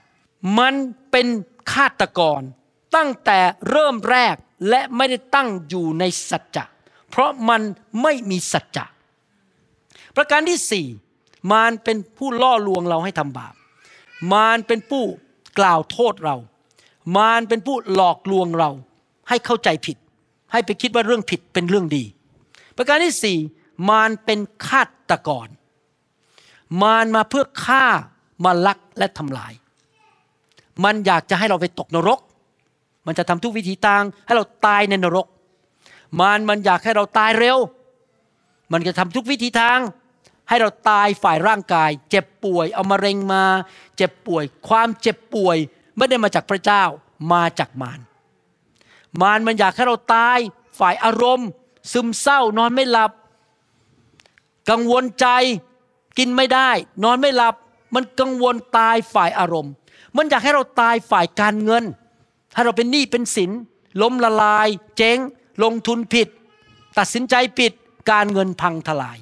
มันเป็นฆาตกร ตั้งแต่เริ่มแรกและไม่ได้ตั้งอยู่ในสัจจะเพราะมันไม่มีสัจจะประการที่สี่มารเป็นผู้ล่อลวงเราให้ทำบาป มารเป็นผู้กล่าวโทษเรา มารเป็นผู้หลอกลวงเรา ให้เข้าใจผิด ให้ไปคิดว่าเรื่องผิดเป็นเรื่องดี ประการที่สี่มารเป็นฆาตกร มารมาเพื่อฆ่ามาลักและทำลาย มันอยากจะให้เราไปตกนรก มันจะทำทุกวิธีทางให้เราตายในนรก มารมันอยากให้เราตายเร็ว มันจะทำทุกวิธีทาง ให้เราตายฝ่ายร่างกาย เจ็บป่วย เอามะเร็งมา เจ็บป่วย ความเจ็บป่วยไม่ได้มาจากพระเจ้ามาจากมารมารมันอยากให้เราตายฝ่ายอารมณ์ ซึมเศร้านอนไม่หลับ กังวลใจกินไม่ได้ นอนไม่หลับ มันกังวลตายฝ่ายอารมณ์ มันอยากให้เราตายฝ่ายการเงินให้เราเป็นหนี้เป็นสินล้มละลาย เจ๊ง ลงทุนผิด ตัดสินใจผิดการเงินพังทลาย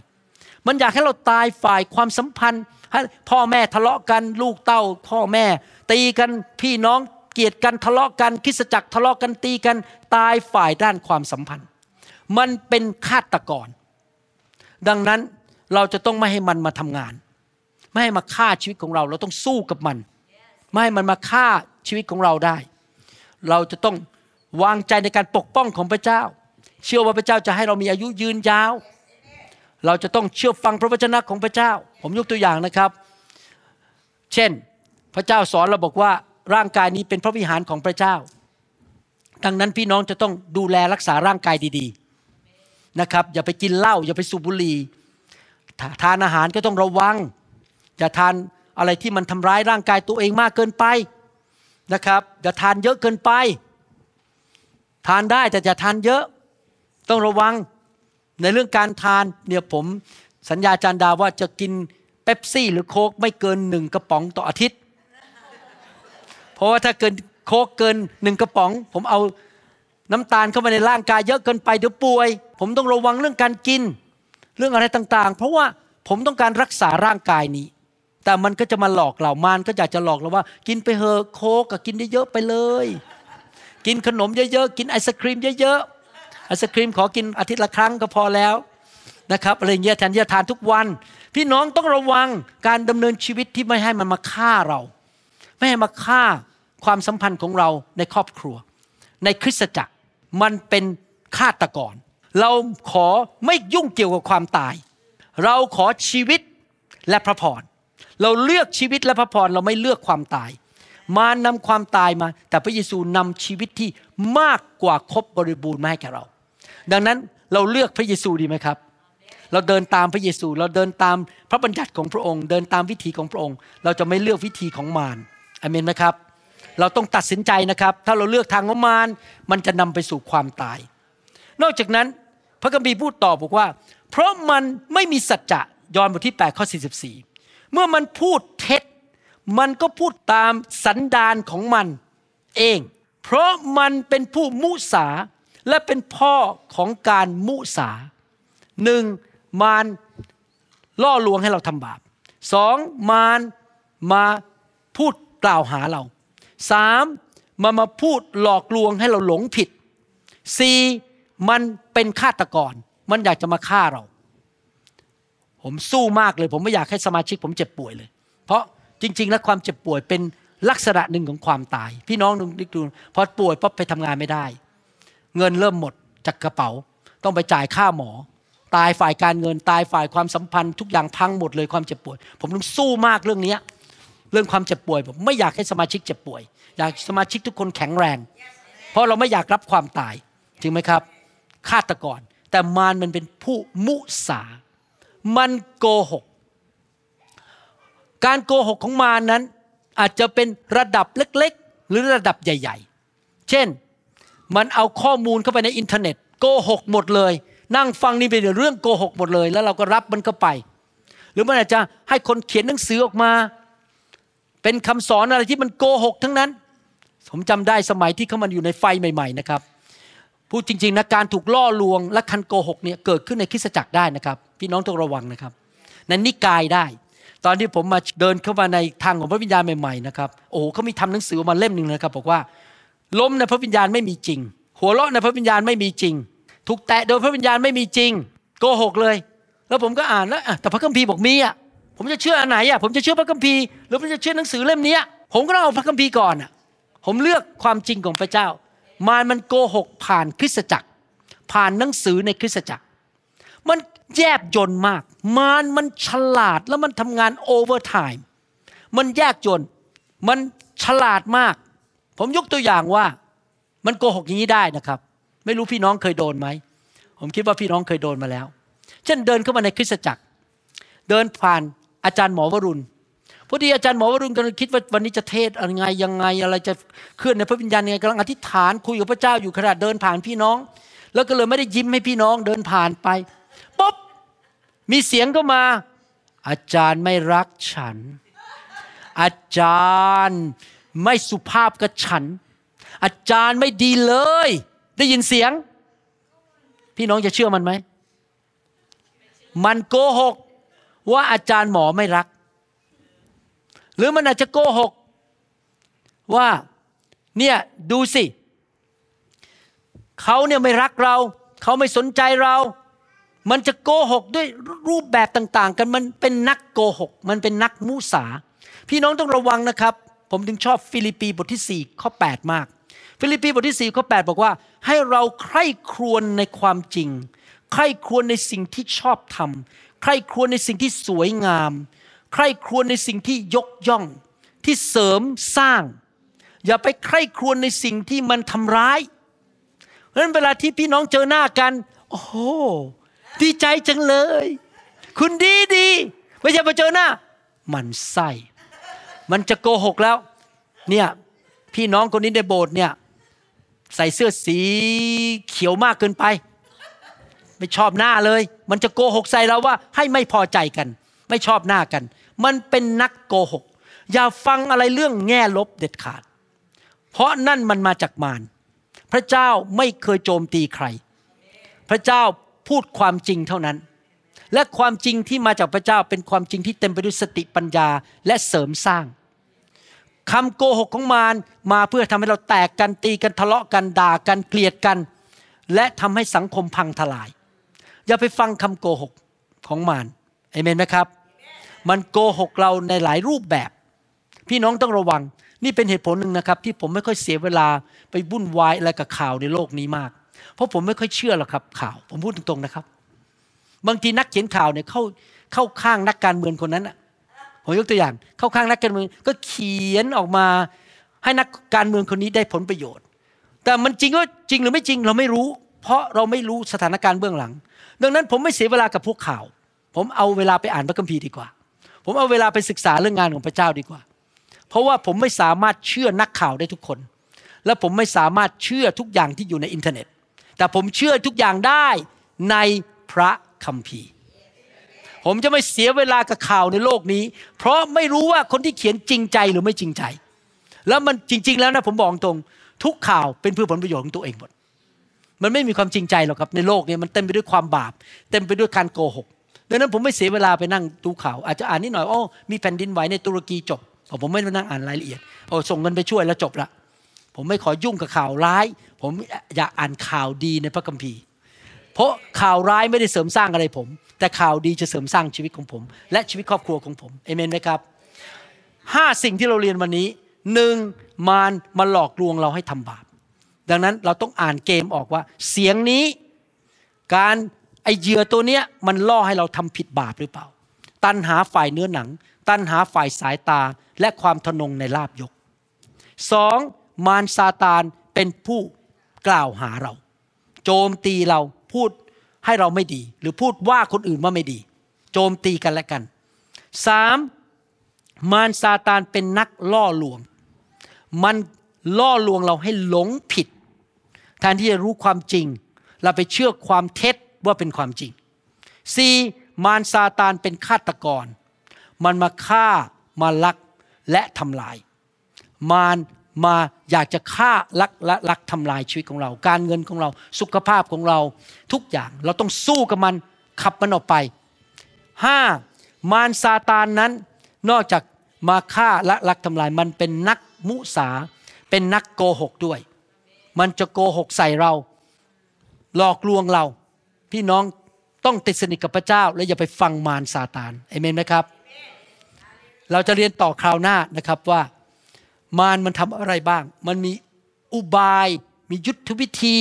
มันอยากให้เราตายฝ่ายความสัมพันธ์ให้พ่อแม่ทะเลาะกันลูกเต้าพ่อแม่ ตีกันพี่น้องเกลียดกันทะเลาะกันคิสจักรทะเลาะกันตีกันตายฝ่ายด้านความสัมพันธ์ มันเป็นฆาตกร ดังนั้นเราจะต้องไม่ให้มันมาทำงาน ไม่ให้มาฆ่าชีวิตของเรา เราต้องสู้กับมัน ไม่ให้มันมาฆ่าชีวิตของเราได้ เราจะต้องวางใจในการปกป้องของพระเจ้า เชื่อว่าพระเจ้าจะให้เรามีอายุยืนยาว เราจะต้องเชื่อฟังพระวจนะของพระเจ้า ผมยกตัวอย่างนะครับ เช่น พระเจ้าสอนเราบอกว่าร่างกายนี้เป็นพระวิหารของพระเจ้า ดังนั้นพี่น้องจะต้องดูแลรักษาร่างกายดีๆนะครับอย่าไปกินเหล้าอย่าไปสูบบุหรี่ทานอาหารก็ต้องระวัง อย่าทานอะไรที่มันทำร้ายร่างกายตัวเองมากเกินไปนะครับอย่าทานเยอะเกินไป ทานได้แต่อย่าทานเยอะ ต้องระวัง ในเรื่องการทานเนี่ยผมสัญญาจารย์ดาว่าจะกินเป๊ปซี่ หรือโค้กไม่เกินหนึ่งกระป๋องต่ออาทิตย์ เพราะว่าถ้าเกินโค้กเกินหนึ่งกระป๋อง ผมเอาน้ำตาลเข้ามาในร่างกายเยอะเกินไปเดี๋ยวป่วย ผมต้องระวังเรื่องการกิน เรื่องอะไรต่างๆ เพราะว่าผมต้องการรักษาร่างกายนี้ แต่มันก็จะมาหลอกเรามานก็อยากจะหลอกเราว่า กินไปเถอะโค้กก็กินได้เยอะไปเลย กินขนมเยอะๆกินไอศครีมเยอะๆ ไอศครีมขอกินอาทิตย์ละครั้งก็พอแล้วนะครับอะไรเงี้ยแทนที่จะทานทุกวัน พี่น้องต้องระวังการดำเนินชีวิตที่ไม่ให้มันมาฆ่าเรา ไม่ให้มาฆ่าความสัมพันธ์ของเราในครอบครัว ในคริสตจักรมันเป็นฆาตกร เราขอไม่ยุ่งเกี่ยวกับความตาย เราขอชีวิตและพระพรเราเลือกชีวิตและพระพรเราไม่เลือกความตาย มานำความตายมา แต่พระเยซูนำชีวิตที่มากกว่าครบบริบูรณ์มาให้แก่เรา ดังนั้นเราเลือกพระเยซูดีไหมครับ เราเดินตามพระเยซู เราเดินตามพระบัญญัติของพระองค์ เดินตามวิถีของพระองค์ เราจะไม่เลือกวิธีของมารอเมนไหมครับ เราต้องตัดสินใจนะครับ ถ้าเราเลือกทางของมารมันจะนำไปสู่ความตาย นอกจากนั้นพระคัมภีร์พูดต่อบอกว่า เพราะมันไม่มีสัจจะยอห์นบทที่8ข้อ44 เมื่อมันพูดเท็จ มันก็พูดตามสันดานของมันเอง เพราะมันเป็นผู้มุสา และเป็นพ่อของการมุสาหนึ่งมารล่อลวงให้เราทำบาปสองมารมาพูดกล่าวหาเราสามมามาพูดหลอกลวงให้เราหลงผิดสี่มันเป็นฆาตกร มันอยากจะมาฆ่าเรา ผมสู้มากเลย ผมไม่อยากให้สมาชิกผมเจ็บป่วยเลย เพราะจริง ๆ แล้วความเจ็บป่วยเป็นลักษณะหนึ่งของความตาย พี่น้องนึกดูพอป่วยปั๊บไปทำงานไม่ได้ เงินเริ่มหมดจากกระเป๋า ต้องไปจ่ายค่าหมอ ตายฝ่ายการเงินตายฝ่ายความสัมพันธ์ ทุกอย่างพังหมดเลยความเจ็บป่วย ผมต้องสู้มากเรื่องนี้เรื่องความเจ็บป่วยผมไม่อยากให้สมาชิกเจ็บป่วย อยากสมาชิกทุกคนแข็งแรง เพราะเราไม่อยากรับความตาย จริงไหมครับฆาตกรแต่มารมันเป็นผู้มุสา มันโกหก การโกหกของมารนั้นอาจจะเป็นระดับเล็ก ๆ หรือระดับใหญ่ ๆ เช่น มันเอาข้อมูลเข้าไปในอินเทอร์เน็ตโกหกหมดเลย นั่งฟังนี่เป็นเรื่องโกหกหมดเลย แล้วเราก็รับมันเข้าไป หรือมันอาจจะให้คนเขียนหนังสือออกมา เป็นคำสอนอะไรที่มันโกหกทั้งนั้น ผมจำได้สมัยที่เข้ามาอยู่ใน faith ใหม่ๆนะครับพูดจริงๆนะการถูกล่อลวงและการโกหกเนี่ยเกิดขึ้นในคริสตจักรได้นะครับ พี่น้องต้องระวังนะครับในนิกายได้ ตอนที่ผมมาเดินเข้ามาในทางของพระวิญญาณใหม่ๆนะครับโอ้โหเขามีทำหนังสือออกมาเล่มหนึ่งนะครับ บอกว่า ล้มในพระวิญญาณไม่มีจริง หัวเราะในพระวิญญาณไม่มีจริง ถูกแตะโดยพระวิญญาณไม่มีจริง โกหกเลย แล้วผมก็อ่านแล้วแต่พระคัมภีร์บอกมีอะผมจะเชื่ออันไหนอะผมจะเชื่อพระคัมภีร์หรือผมจะเชื่อหนังสือเล่มนี้ผมก็ต้องเอาพระคัมภีร์ก่อนอะผมเลือกความจริงของพระเจ้า มารมันโกหกผ่านคริสตจักร ผ่านหนังสือในคริสตจักร มันแยบยลมาก มารมันฉลาดแล้วมันทำงาน overtime มันแยบยลมันฉลาดมาก ผมยกตัวอย่างว่ามันโกหกอย่างนี้ได้นะครับ ไม่รู้พี่น้องเคยโดนไหม ผมคิดว่าพี่น้องเคยโดนมาแล้ว เช่นเดินเข้ามาในคริสตจักร เดินผ่านอาจารย์หมอวรุณพอดีอาจารย์หมอวรุณกำลังคิดว่าวันนี้จะเทศน์อะไรไงยังไงอะไรจะเคลื่อนในพระวิญญาณยังไงกำลังอธิษฐานคุยกับพระเจ้าอยู่ขณะเดินผ่านพี่น้อง แล้วก็เลยไม่ได้ยิ้มให้พี่น้องเดินผ่านไปปุ๊บมีเสียงก็มา อาจารย์ไม่รักฉัน อาจารย์ ไม่สุภาพกับฉัน อาจารย์ไม่ดีเลย ได้ยินเสียง พี่น้องจะเชื่อมันไหม มันโกหก ว่าอาจารย์หมอไม่รัก หรือมันอาจจะโกหก ว่าเนี่ยดูสิเขาเนี่ยไม่รักเราเขาไม่สนใจเรา มันจะโกหกด้วยรูปแบบต่าง ๆ กันมันเป็นนักโกหก มันเป็นนักมุสา พี่น้องต้องระวังนะครับ ผมถึงชอบฟิลิปปีบทที่ 4 ข้อ 8 มาก ฟิลิปปีบทที่4ข้อ 8 บอกว่า ให้เราใคร่ครวญในความจริง ใคร่ครวญในสิ่งที่ชอบทำใคร่ครวญในสิ่งที่สวยงาม ใคร่ครวญในสิ่งที่ยกย่อง ที่เสริมสร้าง อย่าไปใคร่ครวญในสิ่งที่มันทำร้ายเพราะฉะนั้นเวลาที่พี่น้องเจอหน้ากัน โอ้โหดีใจจังเลย คุณดีดี ไม่ใช่มาเจอหน้ามันไส้ มันจะโกหกแล้ว เนี่ยพี่น้องคนนี้ในโบสถ์เนี่ย ใส่เสื้อสีเขียวมากเกินไป ไม่ชอบหน้าเลย มันจะโกหกใส่เราว่า ให้ไม่พอใจกัน ไม่ชอบหน้ากัน มันเป็นนักโกหก อย่าฟังอะไรเรื่องแง่ลบเด็ดขาด เพราะนั่นมันมาจากมารพระเจ้าไม่เคยโจมตีใคร พระเจ้าพูดความจริงเท่านั้น และความจริงที่มาจากพระเจ้าเป็นความจริงที่เต็มไปด้วยสติปัญญาและเสริมสร้างคำโกหกของมารมาเพื่อทำให้เราแตกกันตีกันทะเลาะกันด่ากันเกลียดกัน และทำให้สังคมพังทลาย อย่าไปฟังคำโกหกของมารเอเมนไหมครับ มันโกหกเราในหลายรูปแบบ พี่น้องต้องระวังนี่เป็นเหตุผลหนึ่งนะครับ ที่ผมไม่ค่อยเสียเวลาไปวุ่นวายอะไรกับข่าวในโลกนี้มาก เพราะผมไม่ค่อยเชื่อหรอกครับข่าว ผมพูดตรงๆนะครับ บางทีนักเขียนข่าวเนี่ยเข้าเข้าข้างนักการเมืองคนนั้นผมยกตัวอย่าง เข้าข้างนักการเมืองก็เขียนออกมาให้นักการเมืองคนนี้ได้ผลประโยชน์ แต่มันจริงก็จริงหรือไม่จริงเราไม่รู้ เพราะเราไม่รู้สถานการณ์เบื้องหลัง ดังนั้นผมไม่เสียเวลากับพวกข่าว ผมเอาเวลาไปอ่านพระคัมภีร์ดีกว่า ผมเอาเวลาไปศึกษาเรื่องงานของพระเจ้าดีกว่า เพราะว่าผมไม่สามารถเชื่อนักข่าวได้ทุกคน และผมไม่สามารถเชื่อทุกอย่างที่อยู่ในอินเทอร์เน็ต แต่ผมเชื่อทุกอย่างได้ในพระ คัมภีร์ ผมจะไม่เสียเวลากับข่าวในโลกนี้ เพราะไม่รู้ว่าคนที่เขียนจริงใจหรือไม่จริงใจ แล้วมันจริง ๆ แล้วนะผมบอกตรง ทุกข่าวเป็นเพื่อผลประโยชน์ของตัวเองหมดมันไม่มีความจริงใจหรอกครับในโลกนี้มันเต็มไปด้วยความบาป เต็มไปด้วยการโกหกดังนั้นผมไม่เสียเวลาไปนั่งดูข่าว อาจจะอ่านนิดหน่อยโอ้มีแผ่นดินไหวในตุรกีจบผมไม่มานั่งอ่านรายละเอียดโอ้ส่งเงินไปช่วยแล้วจบละผมไม่ขอยุ่งกับข่าวร้าย ผมอยากอ่านข่าวดีในพระคัมภีร์ เพราะข่าวร้ายไม่ได้เสริมสร้างอะไรผม แต่ข่าวดีจะเสริมสร้างชีวิตของผม และชีวิตครอบครัวของผมเอเมนไหมครับห้าสิ่งที่เราเรียนวันนี้หนึ่งมารมาหลอกลวงเราให้ทำบาป ดังนั้นเราต้องอ่านเกมออกว่า เสียงนี้การไอเหยื่อตัวเนี้ยมันล่อให้เราทำผิดบาปหรือเปล่า ตันหาฝ่ายเนื้อหนัง ตันหาฝ่ายสายตาและความทนงในลาบยกสองมารซาตานเป็นผู้กล่าวหาเรา โจมตีเรา พูดให้เราไม่ดี หรือพูดว่าคนอื่นว่าไม่ดี โจมตีกันและกันสามมารซาตานเป็นนักล่อลวง มันล่อลวงเราให้หลงผิด แทนที่จะรู้ความจริง เราไปเชื่อความเท็จว่าเป็นความจริงสี่มารซาตานเป็นฆาตกร มันมาฆ่ามาลักและทำลาย มาร มาอยากจะฆ่าลักและลักทำลายชีวิตของเรา การเงินของเราสุขภาพของเราทุกอย่างเราต้องสู้กับมันขับมันออกไปห้ามารซาตานนั้นนอกจากมาฆ่าและลักทำลายมันเป็นนักมุสา เป็นนักโกหกด้วย มันจะโกหกใส่เรา หลอกลวงเรา พี่น้องต้องติดสนิทกับพระเจ้า และอย่าไปฟังมารซาตานเอเมนไหมครับ เราจะเรียนต่อคราวหน้านะครับว่า มารมันทำอะไรบ้าง มันมีอุบาย มียุทธวิธี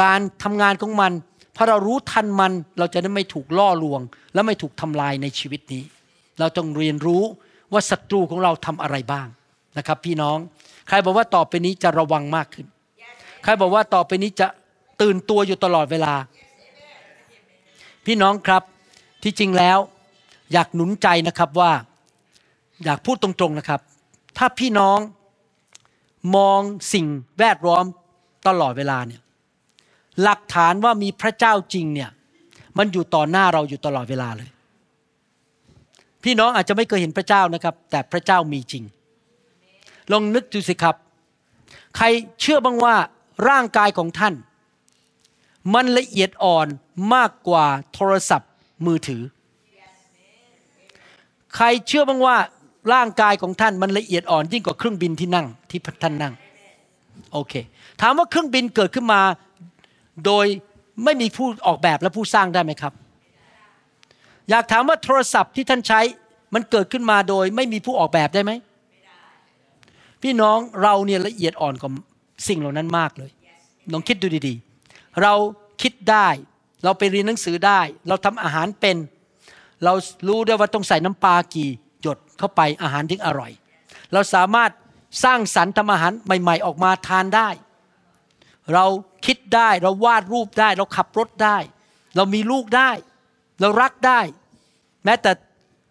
การทำงานของมันถ้าเรารู้ทันมันเราจะได้ไม่ถูกล่อลวง และไม่ถูกทำลายในชีวิตนี้ เราต้องเรียนรู้ว่าศัตรูของเราทำอะไรบ้างนะครับ พี่น้อง ใครบอกว่าต่อไปนี้จะระวังมากขึ้น ใครบอกว่าต่อไปนี้จะตื่นตัวอยู่ตลอดเวลา พี่น้องครับที่จริงแล้ว อยากหนุนใจนะครับว่า อยากพูดตรงๆนะครับ ถ้าพี่น้องมองสิ่งแวดล้อมตลอดเวลาเนี่ยหลักฐานว่ามีพระเจ้าจริงเนี่ยมันอยู่ต่อหน้าเราอยู่ตลอดเวลาเลย พี่น้องอาจจะไม่เคยเห็นพระเจ้านะครับ แต่พระเจ้ามีจริง ลองนึกดูสิครับ ใครเชื่อบ้างว่าร่างกายของท่าน มันละเอียดอ่อนมากกว่าโทรศัพท์มือถือ ใครเชื่อบ้างว่า ร่างกายของท่านมันละเอียดอ่อนยิ่งกว่าเครื่องบินที่นั่งที่ท่านนั่งโอเค ถามว่าเครื่องบินเกิดขึ้นมา โดยไม่มีผู้ออกแบบและผู้สร้างได้ไหมครับ อยากถามว่าโทรศัพท์ที่ท่านใช้มันเกิดขึ้นมาโดยไม่มีผู้ออกแบบได้ไหมพี่น้องเราเนี่ยละเอียดอ่อนกว่าสิ่งเหล่านั้นมากเลยลองคิดดูดีๆ เราคิดได้ เราไปเรียนหนังสือได้ เราทำอาหารเป็น เรารู้ได้ว่าต้องใส่น้ำปลากี่ เข้าไปอาหารถึงอร่อย เราสามารถสร้างสรรค์ทำอาหารใหม่ ๆ ออกมาทานได้ เราคิดได้เราวาดรูปได้ เราขับรถได้ เรามีลูกได้ เรารักได้ แม้แต่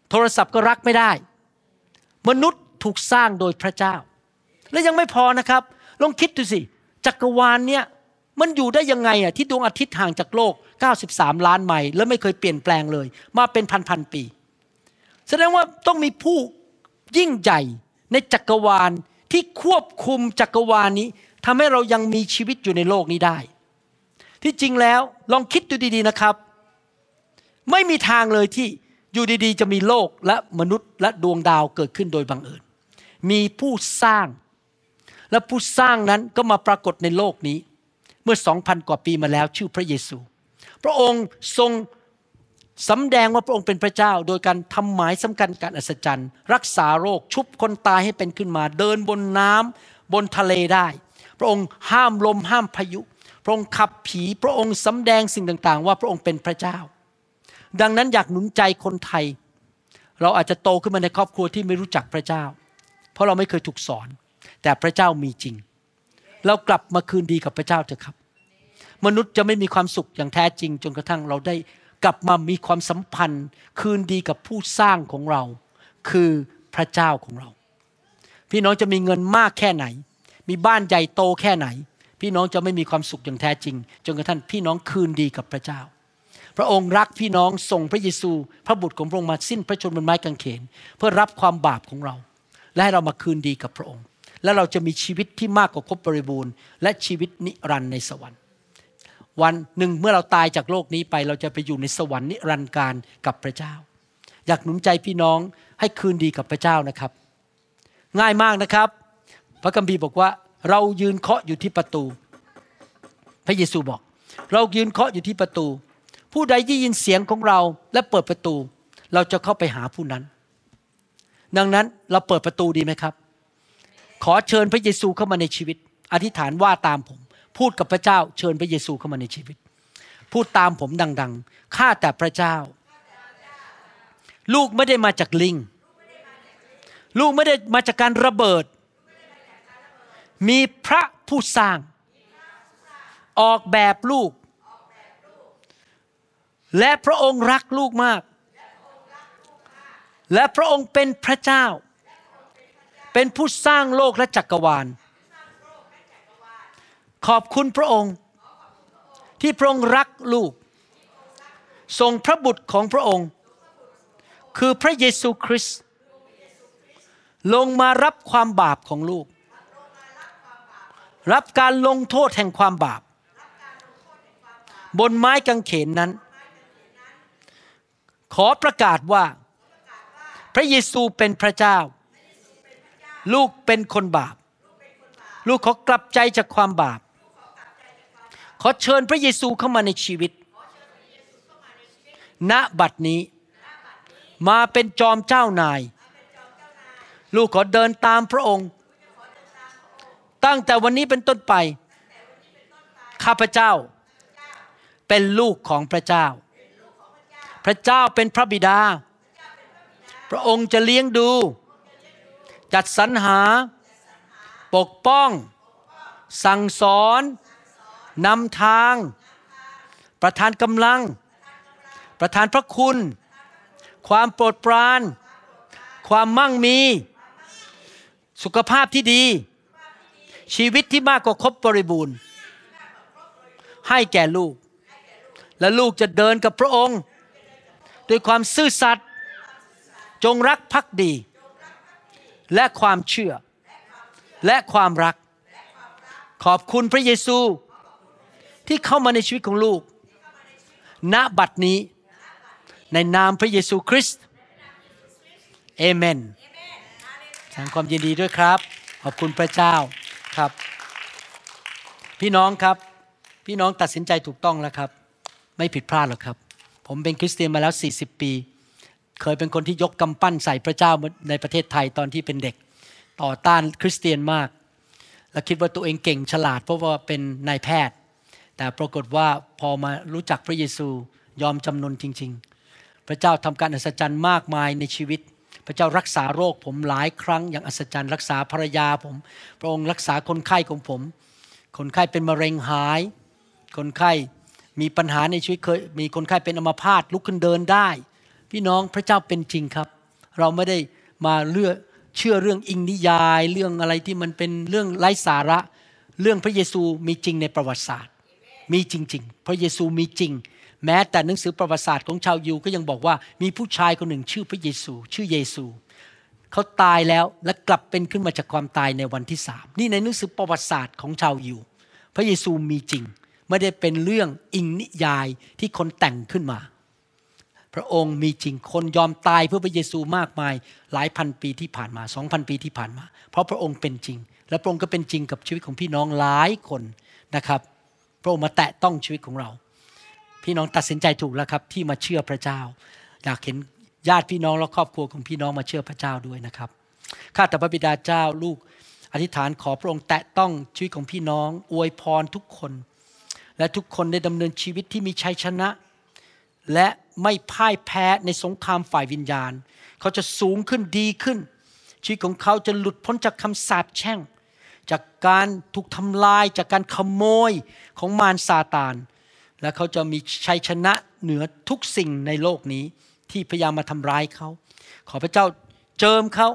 โทรศัพท์ก็รักไม่ได้ มนุษย์ถูกสร้างโดยพระเจ้า และยังไม่พอนะครับลองคิดดูสิจักรวาลเนี่ยมันอยู่ได้ยังไงอะที่ดวงอาทิตย์ห่างจากโลก 93 ล้านไมล์แล้วไม่เคยเปลี่ยนแปลงเลย มาเป็นพันๆปี แสดงว่าต้องมีผู้ยิ่งใหญ่ในจักรวาลที่ควบคุมจักรวาลนี้ทำให้เรายังมีชีวิตอยู่ในโลกนี้ได้ ที่จริงแล้วลองคิดดูดีๆนะครับ ไม่มีทางเลยที่อยู่ดีๆ จะมีโลกและมนุษย์และดวงดาวเกิดขึ้นโดยบังเอิญ มีผู้สร้าง และผู้สร้างนั้นก็มาปรากฏในโลกนี้ เมื่อสองพันกว่าปีมาแล้วชื่อพระเยซู พระองค์ทรง สำแดงว่าพระองค์เป็นพระเจ้า โดยการทำหมายสำคัญการอัศจรรย์ รักษาโรคชุบคนตายให้เป็นขึ้นมา เดินบนน้ำบนทะเลได้ พระองค์ห้ามลมห้ามพายุ พระองค์ขับผีพระองค์สำแดงสิ่งต่างๆ ว่าพระองค์เป็นพระเจ้า ดังนั้นอยากหนุนใจคนไทย เราอาจจะโตขึ้นมาในครอบครัวที่ไม่รู้จักพระเจ้า เพราะเราไม่เคยถูกสอน แต่พระเจ้ามีจริง เรากลับมาคืนดีกับพระเจ้าเถอะครับ มนุษย์จะไม่มีความสุขอย่างแท้จริง จนกระทั่งเราได้ กลับมามีความสัมพันธ์ คืนดีกับผู้สร้างของเรา คือพระเจ้าของเรา พี่น้องจะมีเงินมากแค่ไหน มีบ้านใหญ่โตแค่ไหน พี่น้องจะไม่มีความสุขอย่างแท้จริง จนกระทั่งพี่น้องคืนดีกับพระเจ้า พระองค์รักพี่น้องส่งพระเยซู พระบุตรของพระองค์มาสิ้นพระชนม์บนไม้กางเขน เพื่อรับความบาปของเรา และให้เรามาคืนดีกับพระองค์ และเราจะมีชีวิตที่มากกว่าครบบริบูรณ์ และชีวิตนิรันดร์ในสวรรค์ วันหนึ่งเมื่อเราตายจากโลกนี้ไป เราจะไปอยู่ในสวรรค์นิรันดร์กาลกับพระเจ้า อยากหนุนใจพี่น้องให้คืนดีกับพระเจ้านะครับ ง่ายมากนะครับ พระคัมภีร์บอกว่า เรายืนเคาะอยู่ที่ประตู พระเยซูบอก เรายืนเคาะอยู่ที่ประตู ผู้ใดที่ยินเสียงของเราและเปิดประตู เราจะเข้าไปหาผู้นั้น ดังนั้นเราเปิดประตูดีไหมครับ ขอเชิญพระเยซูเข้ามาในชีวิต อธิษฐานว่าตามผม พูดกับพระเจ้าเชิญพระเยซูเข้ามาในชีวิต พูดตามผมดัง ๆ ข้าแต่พระเจ้า ลูกไม่ได้มาจากลิง ลูกไม่ได้มาจากการระเบิด มีพระผู้สร้าง ออกแบบลูก และพระองค์รักลูกมาก และพระองค์เป็นพระเจ้า เป็นผู้สร้างโลกและจักรวาล ขอบคุณพระองค์ ที่พระองค์รักลูกส่งพระบุตรของพระองค์ คือพระเยซูคริสต์ลงมารับความบาปของลูก รับการลงโทษแห่งความบาป บนไม้กางเขนนั้น ขอประกาศว่า พระเยซูเป็นพระเจ้า ลูกเป็นคนบาป ลูกขอกลับใจจากความบาป ขอเชิญพระเยซูเข้ามาในชีวิต ณ บัดนี้ มาเป็นจอมเจ้านาย ลูกขอเดินตามพระองค์ ตั้งแต่วันนี้เป็นต้นไป ข้าพเจ้า เป็นลูกของพระเจ้า พระเจ้าเป็นพระบิดา พระองค์จะเลี้ยงดู จัดสรรหา ปกป้อง สั่งสอน นำทาง ประทานกำลัง ประทานพระคุณ ความโปรดปราน ความมั่งมี สุขภาพที่ดี ชีวิตที่มากกว่าครบบริบูรณ์ ให้แก่ลูก และลูกจะเดินกับพระองค์ ด้วยความซื่อสัตย์จงรักภักดี และความเชื่อ และความรัก ขอบคุณพระเยซู ที่เข้ามาในชีวิตของลูก ณ บัดนี้ ในนามพระเยซูคริสต์เอเมนแสดงความยินดีด้วยครับ ขอบคุณพระเจ้าครับ พี่น้องครับ พี่น้องตัดสินใจถูกต้องแล้วครับ ไม่ผิดพลาดหรอกครับ ผมเป็นคริสเตียนมาแล้ว 40 ปี เคยเป็นคนที่ยกกำปั้นใส่พระเจ้าในประเทศไทยตอนที่เป็นเด็ก ต่อต้านคริสเตียนมาก และคิดว่าตัวเองเก่งฉลาดเพราะว่าเป็นนายแพทย์ แต่ปรากฏว่าพอมารู้จักพระเยซูยอมจำนนจริง ๆ พระเจ้าทำการอัศจรรย์มากมายในชีวิต พระเจ้ารักษาโรคผมหลายครั้งอย่างอัศจรรย์ รักษาภรรยาผม พระองค์รักษาคนไข้ของผม คนไข้เป็นมะเร็งหาย คนไข้มีปัญหาในชีวิตเคยมีคนไข้เป็นอัมพาตลุกขึ้นเดินได้ พี่น้องพระเจ้าเป็นจริงครับ เราไม่ได้มาเลือกเชื่อเรื่องอิงนิยาย เรื่องอะไรที่มันเป็นเรื่องไร้สาระ เรื่องพระเยซูมีจริงในประวัติศาสตร์ มีจริง ๆ พระเยซูมีจริง แม้แต่หนังสือประวัติศาสตร์ของชาวยิวก็ยังบอกว่ามีผู้ชายคนหนึ่งชื่อพระเยซู ชื่อเยซูเขาตายแล้วและกลับเป็นขึ้นมาจากความตายในวันที่สามนี่ในหนังสือประวัติศาสตร์ของชาวยิว พระเยซูมีจริง ไม่ได้เป็นเรื่องอิงนิยายที่คนแต่งขึ้นมา พระองค์มีจริงคนยอมตายเพื่อพระเยซูมากมาย หลายพันปีที่ผ่านมาสองพันปีที่ผ่านมา เพราะพระองค์เป็นจริง และพระองค์ก็เป็นจริงกับชีวิตของพี่น้องหลายคนนะครับ พระองค์มาแตะต้องชีวิตของเรา พี่น้องตัดสินใจถูกแล้วครับ ที่มาเชื่อพระเจ้า อยากเห็นญาติพี่น้องและครอบครัวของพี่น้องมาเชื่อพระเจ้าด้วยนะครับข้าแต่พระบิดาเจ้าลูกอธิษฐานขอพระองค์แตะต้องชีวิตของพี่น้อง อวยพรทุกคน และทุกคนได้ดำเนินชีวิตที่มีชัยชนะ และไม่พ่ายแพ้ในสงครามฝ่ายวิญญาณ เขาจะสูงขึ้นดีขึ้น ชีวิตของเขาจะหลุดพ้นจากคำสาปแช่ง จากการถูกทำลายจากการขโมยของมารซาตาน และเขาจะมีชัยชนะเหนือทุกสิ่งในโลกนี้ที่พยายามมาทำร้ายเขา ขอพระเจ้าเจิมเขา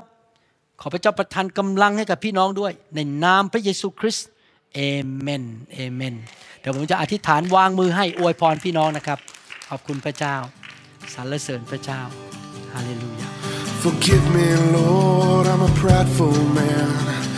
ขอพระเจ้าประทานกำลังให้กับพี่น้องด้วย ในนามพระเยซูคริสต์เอเมนเอเมนเดี๋ยวผมจะอธิษฐานวางมือให้อวยพรพี่น้องนะครับ ขอบคุณพระเจ้าสรรเสริญพระเจ้าฮาเลลูยา Forgive me, Lord, I'm a prideful man.